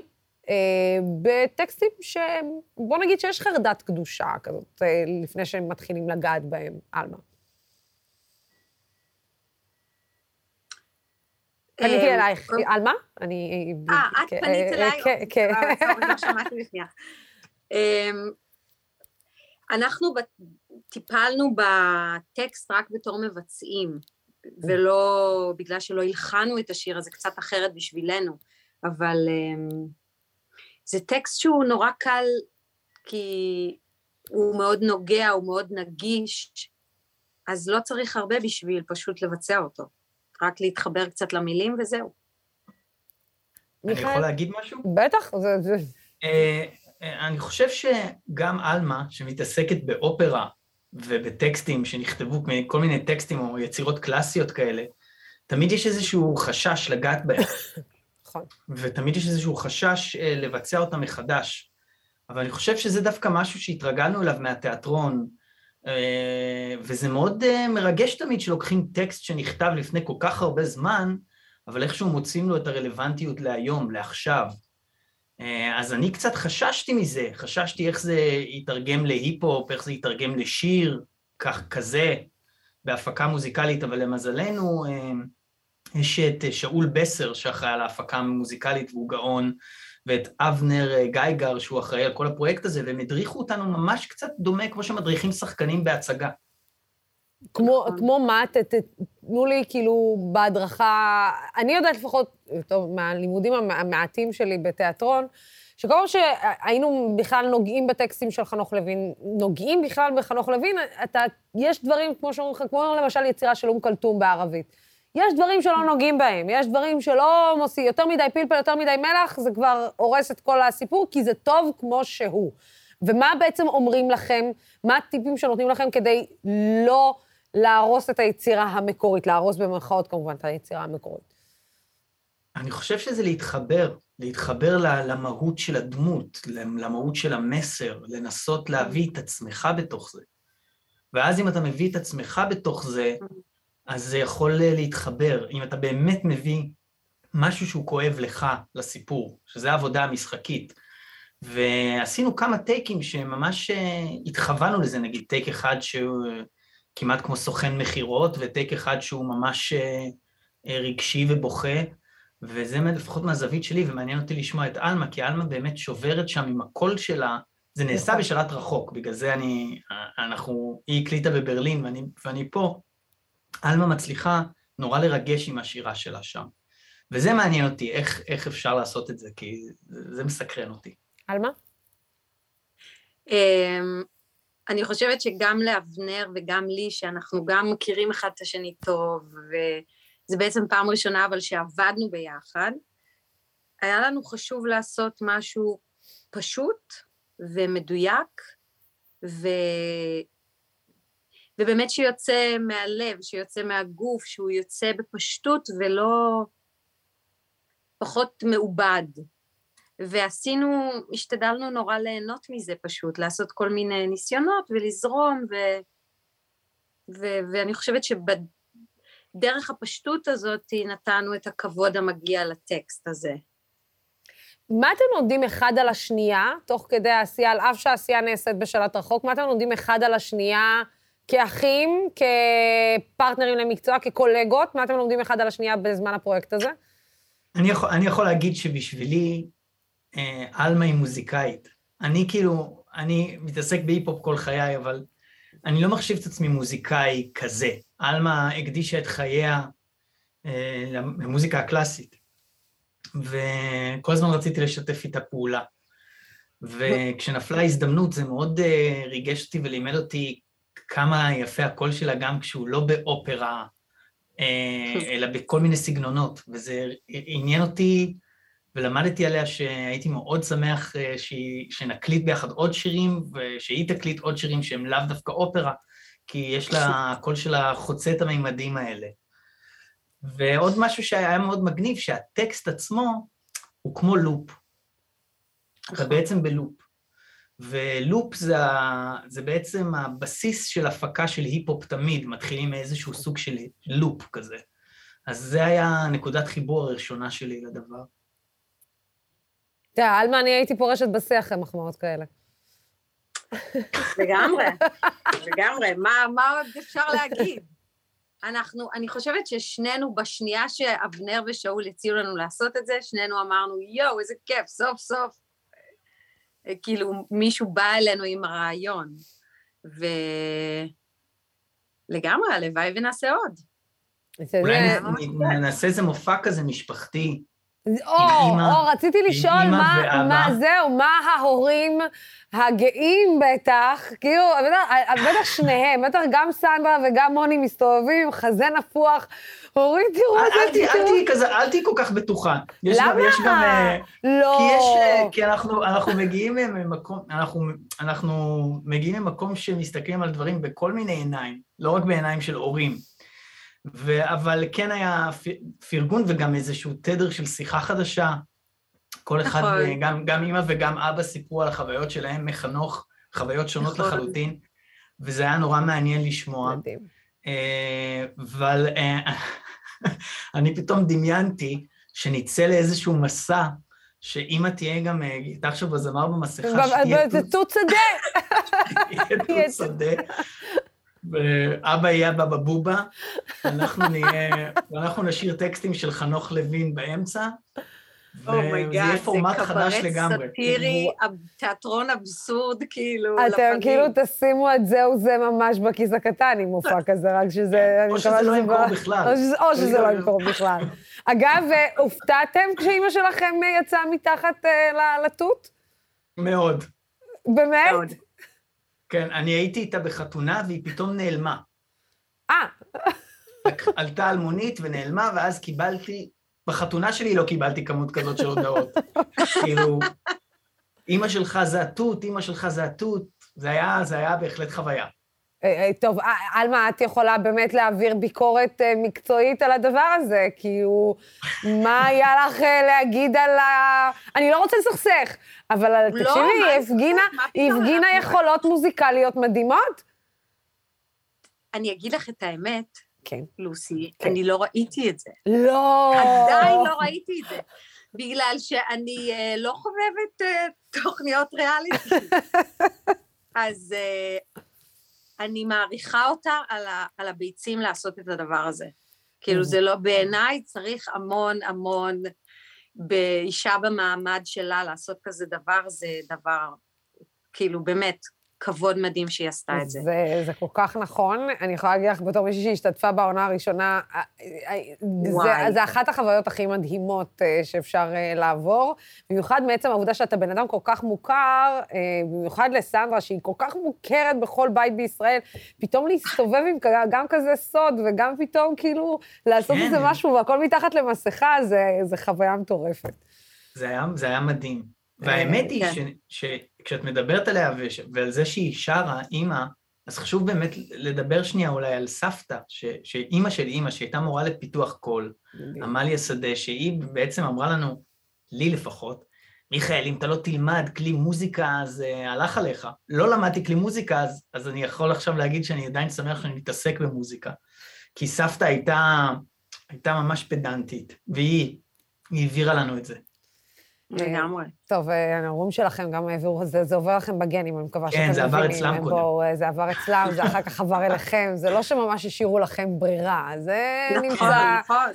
בטקסטים שבוא נגיד שיש חרדת קדושה כזאת, לפני שהם מתחילים לגעת בהם, עלמה? פניתי אה, אלייך, קודם- עלמה? אני... אה, את כן, פנית אה, אליי? כן, כן. אה, סורי, לא שמעתי. אמ, אנחנו טיפלנו בטקסט רק בתור מבצעים, ולא, בגלל שלא הלחנו את השיר, אז זה קצת אחרת בשבילנו, אבל אמ, זה טקסט שהוא נורא קל, כי הוא מאוד נוגע, הוא מאוד נגיש, אז לא צריך הרבה בשביל פשוט לבצע אותו. רק להתחבר קצת למילים וזהו. אני יכול להגיד משהו? בטח, זה... זה... אה, אה, אני חושב שגם עלמה, שמתעסקת באופרה ובטקסטים שנכתבו, כל מיני טקסטים או יצירות קלאסיות כאלה, תמיד יש איזשהו חשש לגעת בהם. נכון. ותמיד יש איזשהו חשש אה, לבצע אותם מחדש. אבל אני חושב שזה דווקא משהו שהתרגלנו אליו מהתיאטרון, וזה מאוד אה, מרגש תמיד שלוקחים טקסט שנכתב לפני כל כך הרבה זמן, אבל איכשהו מוצאים לו את הרלוונטיות להיום, לעכשיו. אה, אז אני קצת חששתי מזה, חששתי איך זה יתרגם להיפ-הופ, איך זה יתרגם לשיר, כך, כזה, בהפקה מוזיקלית, אבל למזלנו, אה, יש את שאול בסר שאחראי על ההפקה המוזיקלית והוא גאון, ואת אבנר אה, גייגר שהוא אחראי על כל הפרויקט הזה, והם הדריכו אותנו ממש קצת דומה כמו שמדריכים שחקנים בהצגה. כמו, כמו מה, ת- ת- תנו לי כאילו בהדרכה, אני יודעת לפחות, טוב, מהלימודים המ- המעטים שלי בתיאטרון, שכל פעם שהיינו בכלל נוגעים בטקסטים של חנוך לוין, נוגעים בכלל בחנוך לוין, אתה, יש דברים, כמו שאומרים לך, כמו למשל יצירה של אום כלתום בערבית. יש דברים שלא נוגעים בהם, יש דברים שלא מוסיף, יותר מדי פלפל, יותר מדי מלח, זה כבר הורס את כל הסיפור, כי זה טוב כמו שהוא. ומה בעצם אומרים לכם, מה הטיפים שנותנים לכם כדי לא להרוס את היצירה המקורית, להרוס במרכאות כמובן את היצירה המקורית? אני חושב שזה להתחבר, להתחבר למהות של הדמות, למהות של המסר, לנסות להביא את עצמך בתוך זה. ואז אם אתה מביא את עצמך בתוך זה, אז זה יכול להתחבר. אם אתה באמת מביא משהו שהוא כואב לך לסיפור, שזה העבודה המשחקית. ועשינו כמה טייקים שממש אה, התכוונו לזה, נגיד טייק אחד שהוא אה, כמעט כמו סוכן מכירות, וטייק אחד שהוא ממש אה, אה, רגשי ובוכה, וזה לפחות מהזווית שלי, ומעניין אותי לשמוע את עלמה, כי עלמה באמת שוברת שם עם הקול שלה, זה נעשה נכון. בשלט רחוק, בגלל זה אני, אנחנו, היא הקליטה בברלין ואני, ואני פה. עלמה מצליחה נורא לרגש עם השירה שלה שם. וזה מעניין אותי, איך, איך אפשר לעשות את זה, כי זה, מסקרן אותי. עלמה? אמ, אני חושבת שגם לאבנר וגם לי, שאנחנו גם מכירים אחד את השני טוב, וזה בעצם פעם ראשונה אבל שעבדנו ביחד, היה לנו חשוב לעשות משהו פשוט ומדויק, ו... ובאמת שיוצא מהלב, שיוצא מהגוף, שהוא יוצא בפשטות ולא פחות מעובד. ועשינו, השתדלנו נורא ליהנות מזה פשוט, לעשות כל מיני ניסיונות ולזרום, ו... ו... ואני חושבת שבדרך הפשטות הזאת נתנו את הכבוד המגיע לטקסט הזה. מה אתם לומדים אחד על השנייה, תוך כדי העשייה, על אף שהעשייה נעשית בשלט רחוק, מה אתם לומדים אחד על השנייה כאחים, כפרטנרים למקצוע, כקולגות? מה אתם לומדים אחד על השנייה בזמן הפרויקט הזה? אני יכול, אני יכול להגיד שבשבילי, אה, עלמה היא מוזיקאית. אני כאילו, אני מתעסק בהיפ-הופ כל חיי, אבל אני לא מחשיב את עצמי מוזיקאי כזה. עלמה הקדישה את חייה אה, למוזיקה הקלאסית, וכל הזמן רציתי לשתף איתה פעולה. וכשנפלה ההזדמנות זה מאוד אה, ריגש אותי ולימד אותי כמה יפה הקול שלה, גם כשהוא לא באופרה, אה, אלא בכל מיני סגנונות, וזה עניין אותי ולמדתי עליה שהייתי מאוד שמח אה, שנקליט ביחד עוד שירים, ושהיא תקליט עוד שירים שהם לאו דווקא אופרה, כי יש לה, הקול שלה חוצה את המימדים האלה. ועוד משהו שהיה מאוד מגניב, שהטקסט עצמו הוא כמו loop. אתה נכון. בעצם ב loop. ו loop זה, זה בעצם הבסיס של הפקה של היפ-הופ תמיד, מתחילים מאיזשהו סוג של loop כזה. אז זה היה נקודת חיבור הראשונה שלי לדבר. תראה, עלמה, אני הייתי פורשת בשיא אחרי מחמאות כאלה. לגמרי, לגמרי. מה, מה עוד אפשר להגיד? אנחנו, אני חושבת ששנינו, בשנייה שאבנר ושאול הציעו לנו לעשות את זה, שנינו אמרנו, יואו, איזה כיף, סוף סוף. כאילו, מישהו בא אלינו עם הרעיון. ולגמרי, הלוואי ונעשה עוד. אולי נעשה איזה מופע כזה משפחתי. או, או, רציתי לשאול מה, מה זהו, מה ההורים הגאים בטח, כאילו, בטח שניהם, בטח גם סנדרה וגם מוני מסתובבים עם חזה נפוח. הורים, תראו את זה, תראו. אל תהיי כזה, אל תהיי כל כך בטוחה. למה? יש גם... אה, לא. כי יש, אה, כי אנחנו, אנחנו מגיעים ממקום, אנחנו, אנחנו מגיעים ממקום שמסתכלים על דברים בכל מיני עיניים, לא רק בעיניים של הורים. ו... אבל כן היה פרגון וגם איזשהו תדר של שיחה חדשה. כל אחד, נכון. גם, גם אימא וגם אבא סיפרו על החוויות שלהם מחנוך, חוויות שונות נכון. לחלוטין, וזה היה נורא מעניין לשמוע. מדהים. אה, אבל אה, אני פתאום דמיינתי שנצא לאיזשהו מסע, שאימא תהיה גם, הייתה אה, עכשיו בזמר במסכה, שתהיה... זה תות שדה. יהיה תות שדה. ואבא יהיה אבא בבובה, ואנחנו נהיה, ואנחנו נשאיר טקסטים של חנוך לוין באמצע, oh וזה יהיה פורמט חדש לגמרי. זה קברט סאטירי, תיאטרון אבסורד, כאילו, אתם כאילו תשימו את זהו זה ממש בכיס הקטן עם מופע כזה, רק שזה... או שזה לא ימכור בכלל. או שזה לא ימכור בכלל. אגב, הופתעתם כשאימא שלכם יצאה מתחת אה, לתות? מאוד. באמת? כן, אני הייתי איתה בחתונה והיא פתאום נעלמה. אה. עלתה על מונית ונעלמה, ואז קיבלתי, בחתונה שלי לא קיבלתי כמות כזאת של הודעות. כאילו, אימא שלך זה התות, אימא שלך זה התות, זה היה, זה היה בהחלט חוויה. אה, אה, טוב, עלמה, את יכולה באמת להעביר ביקורת אה, מקצועית על הדבר הזה, כי הוא... מה היה לך להגיד על ה... אני לא רוצה לסכסך, אבל לא, תקשיבי, היא הפגינה, היא הפגינה יכולות מוזיקליות מדהימות. אני אגיד לך את האמת, כן. לוסי, כן. אני לא ראיתי את זה. לא. עדיין לא ראיתי את זה. בגלל שאני uh, לא חובבת uh, תוכניות ריאליטי. אז uh, אני מעריכה אותה על, ה, על הביצים לעשות את הדבר הזה. כאילו, זה לא, בעיניי צריך המון המון, באישה במעמד שלה לעשות כזה דבר, זה דבר, כאילו, באמת, כבוד מדהים שהיא עשתה את זה. זה. זה כל כך נכון. אני יכולה להגיד לך, בתור מישהי שהשתתפה בעונה הראשונה, אה, אה, זה, זה אחת החוויות הכי מדהימות אה, שאפשר לעבור. במיוחד מעצם העובדה שאתה בן אדם כל כך מוכר, במיוחד לסנדרה, שהיא כל כך מוכרת בכל בית בישראל, פתאום להסתובב עם גם כזה סוד, וגם פתאום כאילו לעשות כן. איזה משהו, והכל מתחת למסכה, זה, זה חוויה מטורפת. זה היה, זה היה מדהים. והאמת היא כן. שכשאת מדברת עליה ועל זה שהיא שרה, אימא, אז חשוב באמת לדבר שנייה אולי על סבתא, ש, שאימא של אימא, שהייתה מורה לפיתוח קול, עמליה שדה, שהיא בעצם אמרה לנו, לי לפחות, מיכאל, אם אתה לא תלמד כלי מוזיקה, אז uh, הלך עליך. לא למדתי כלי מוזיקה, אז, אז אני יכול עכשיו להגיד שאני עדיין שמח שאני מתעסק במוזיקה. כי סבתא הייתה, הייתה ממש פדנטית, והיא היא העבירה לנו את זה. לגמרי. טוב, אה, ההורים שלכם גם העבירו, זה, זה עובר לכם בגנים, אני מקווה שאתם כן, מבינים. זה עבר אצלם קודם. בואו, אה, זה עבר אצלם, זה אחר כך עבר אליכם, זה לא שממש השאירו לכם ברירה, זה נכון, נמצא... נכון.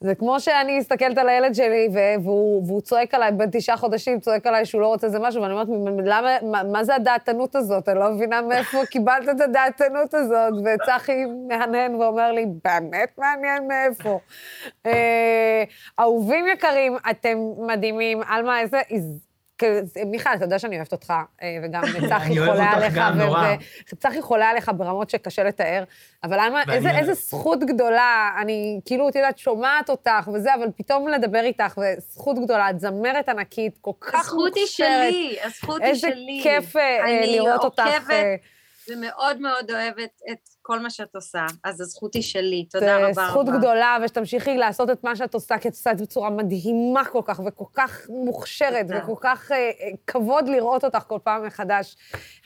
זה כמו שאני מסתכלת על הילד שלי, והוא, והוא צועק עליי, בן תשעה חודשים, צועק עליי שהוא לא רוצה איזה משהו, ואני אומרת, למה, מה, מה זה הדעתנות הזאת? אני לא מבינה מאיפה קיבלת את הדעתנות הזאת. וצחי מהנהן ואומר לי, באמת מעניין מאיפה. אה, אהובים יקרים, אתם מדהימים. עלמה, איזה... מיכאל, אתה יודע שאני אוהבת אותך, אה, וגם צחי אני חולה עליך, צחי חולה עליך ברמות שקשה לתאר, אבל איזה, זכות גדולה, אני כאילו, את יודעת, שומעת אותך וזה, אבל פתאום לדבר איתך, וזכות גדולה, את זמרת ענקית, כל כך מוכשרת. הזכות היא שלי, הזכות היא שלי. איזה כיף אה, אני לראות אותך. אה, עוקבת ומאוד מאוד אוהבת את כל מה שאת עושה, אז הזכות היא שלי. תודה רבה רבה. זה זכות גדולה, ושתמשיכי לעשות את מה שאת עושה, כי את עושה את זה בצורה מדהימה כל כך, וכל כך מוכשרת. וכל כך אה, אה, כבוד לראות אותך כל פעם מחדש.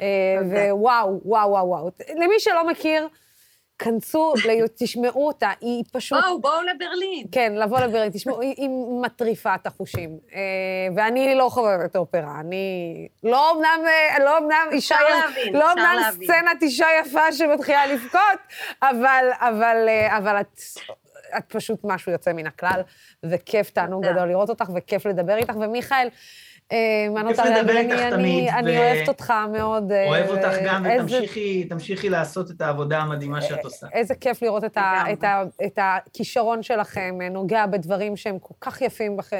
אה. ווואו, וואו, וואו, וואו. למי שלא מכיר, כנסו, תשמעו אותה, היא פשוט... בואו, בואו לברלין. כן, לבוא לברלין, תשמעו, היא, היא מטריפה את החושים. אה, ואני לא חובבת אופרה, אני לא אמנם, אה, לא אמנם אישה... אפשר להבין, לא אפשר אמנם להבין. סצנת אישה יפה שמתחילה לבכות, אבל, אבל, אה, אבל את... את פשוט משהו יוצא מן הכלל, וכיף, תענוג. גדול לראות אותך, וכיף לדבר איתך. ומיכאל, מה כיף נותר לדבר להגיד? איתך אני- תמיד, אני ו- אוהבת אותך מאוד. אה, אוהב אותך גם, ותמשיכי תמשיכי לעשות את העבודה המדהימה שאת עושה. איזה כיף לראות את, ה, לגמרי. את, ה, את הכישרון שלכם, אה, נוגע בדברים שהם כל כך יפים בח,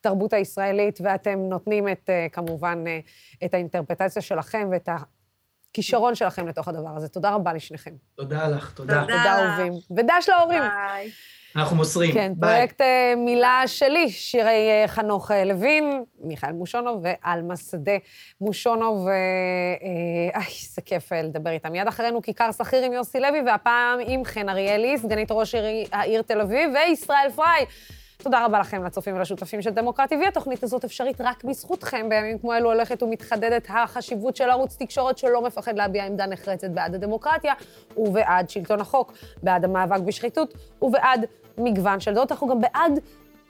בתרבות הישראלית, ואתם נותנים את, אה, כמובן, אה, את האינטרפטציה שלכם ואת הכישרון שלכם לתוך הדבר הזה. תודה רבה לשניכם. תודה לך, תודה. תודה. תודה, אהובים. ודש להורים. ביי. אנחנו מוסרים. כן, ביי. פרויקט אה, מילה שלי, שירי אה, חנוך אה, לוין, מיכאל מושונוב ועלמה שדה מושונוב. אה, אה, איזה כיף לדבר איתם. מיד אחרינו כיכר שכיר עם יוסי לוי, והפעם עם חן אריאלי, סגנית ראש עיר- העיר תל אביב, וישראל פריי. תודה רבה לכם, לצופים ולשותפים של דמוקרטי, והתוכנית הזאת אפשרית רק בזכותכם. בימים כמו אלו הולכת ומתחדדת החשיבות של ערוץ תקשורת שלא מפחד להביע עמדה נחרצת בעד הדמוקרטיה ובעד שלטון החוק, בעד המאבק בשחיתות ובעד מגוון של דעות. אנחנו גם בעד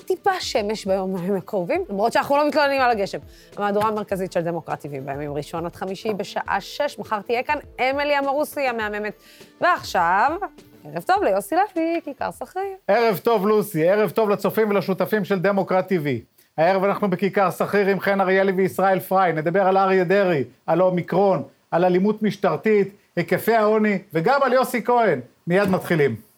טיפה שמש ביומיים הקרובים, למרות שאנחנו לא מתלוננים על הגשם. המהדורה המרכזית של דמוקרטי בימים ראשון עד חמישי בשעה שש. מחר תהיה כאן אמילי אמרוסי המהממת. ועכשיו, ערב טוב ליוסי לוי, כיכר סחריר. ערב טוב, לוסי, ערב טוב לצופים ולשותפים של דמוקרט TV. הערב אנחנו בכיכר שכיר עם חן אריאלי וישראל פריי. נדבר על אריה דרעי, על האומיקרון, על אלימות משטרתית, היקפי העוני, וגם על יוסי כהן. מיד מתחילים.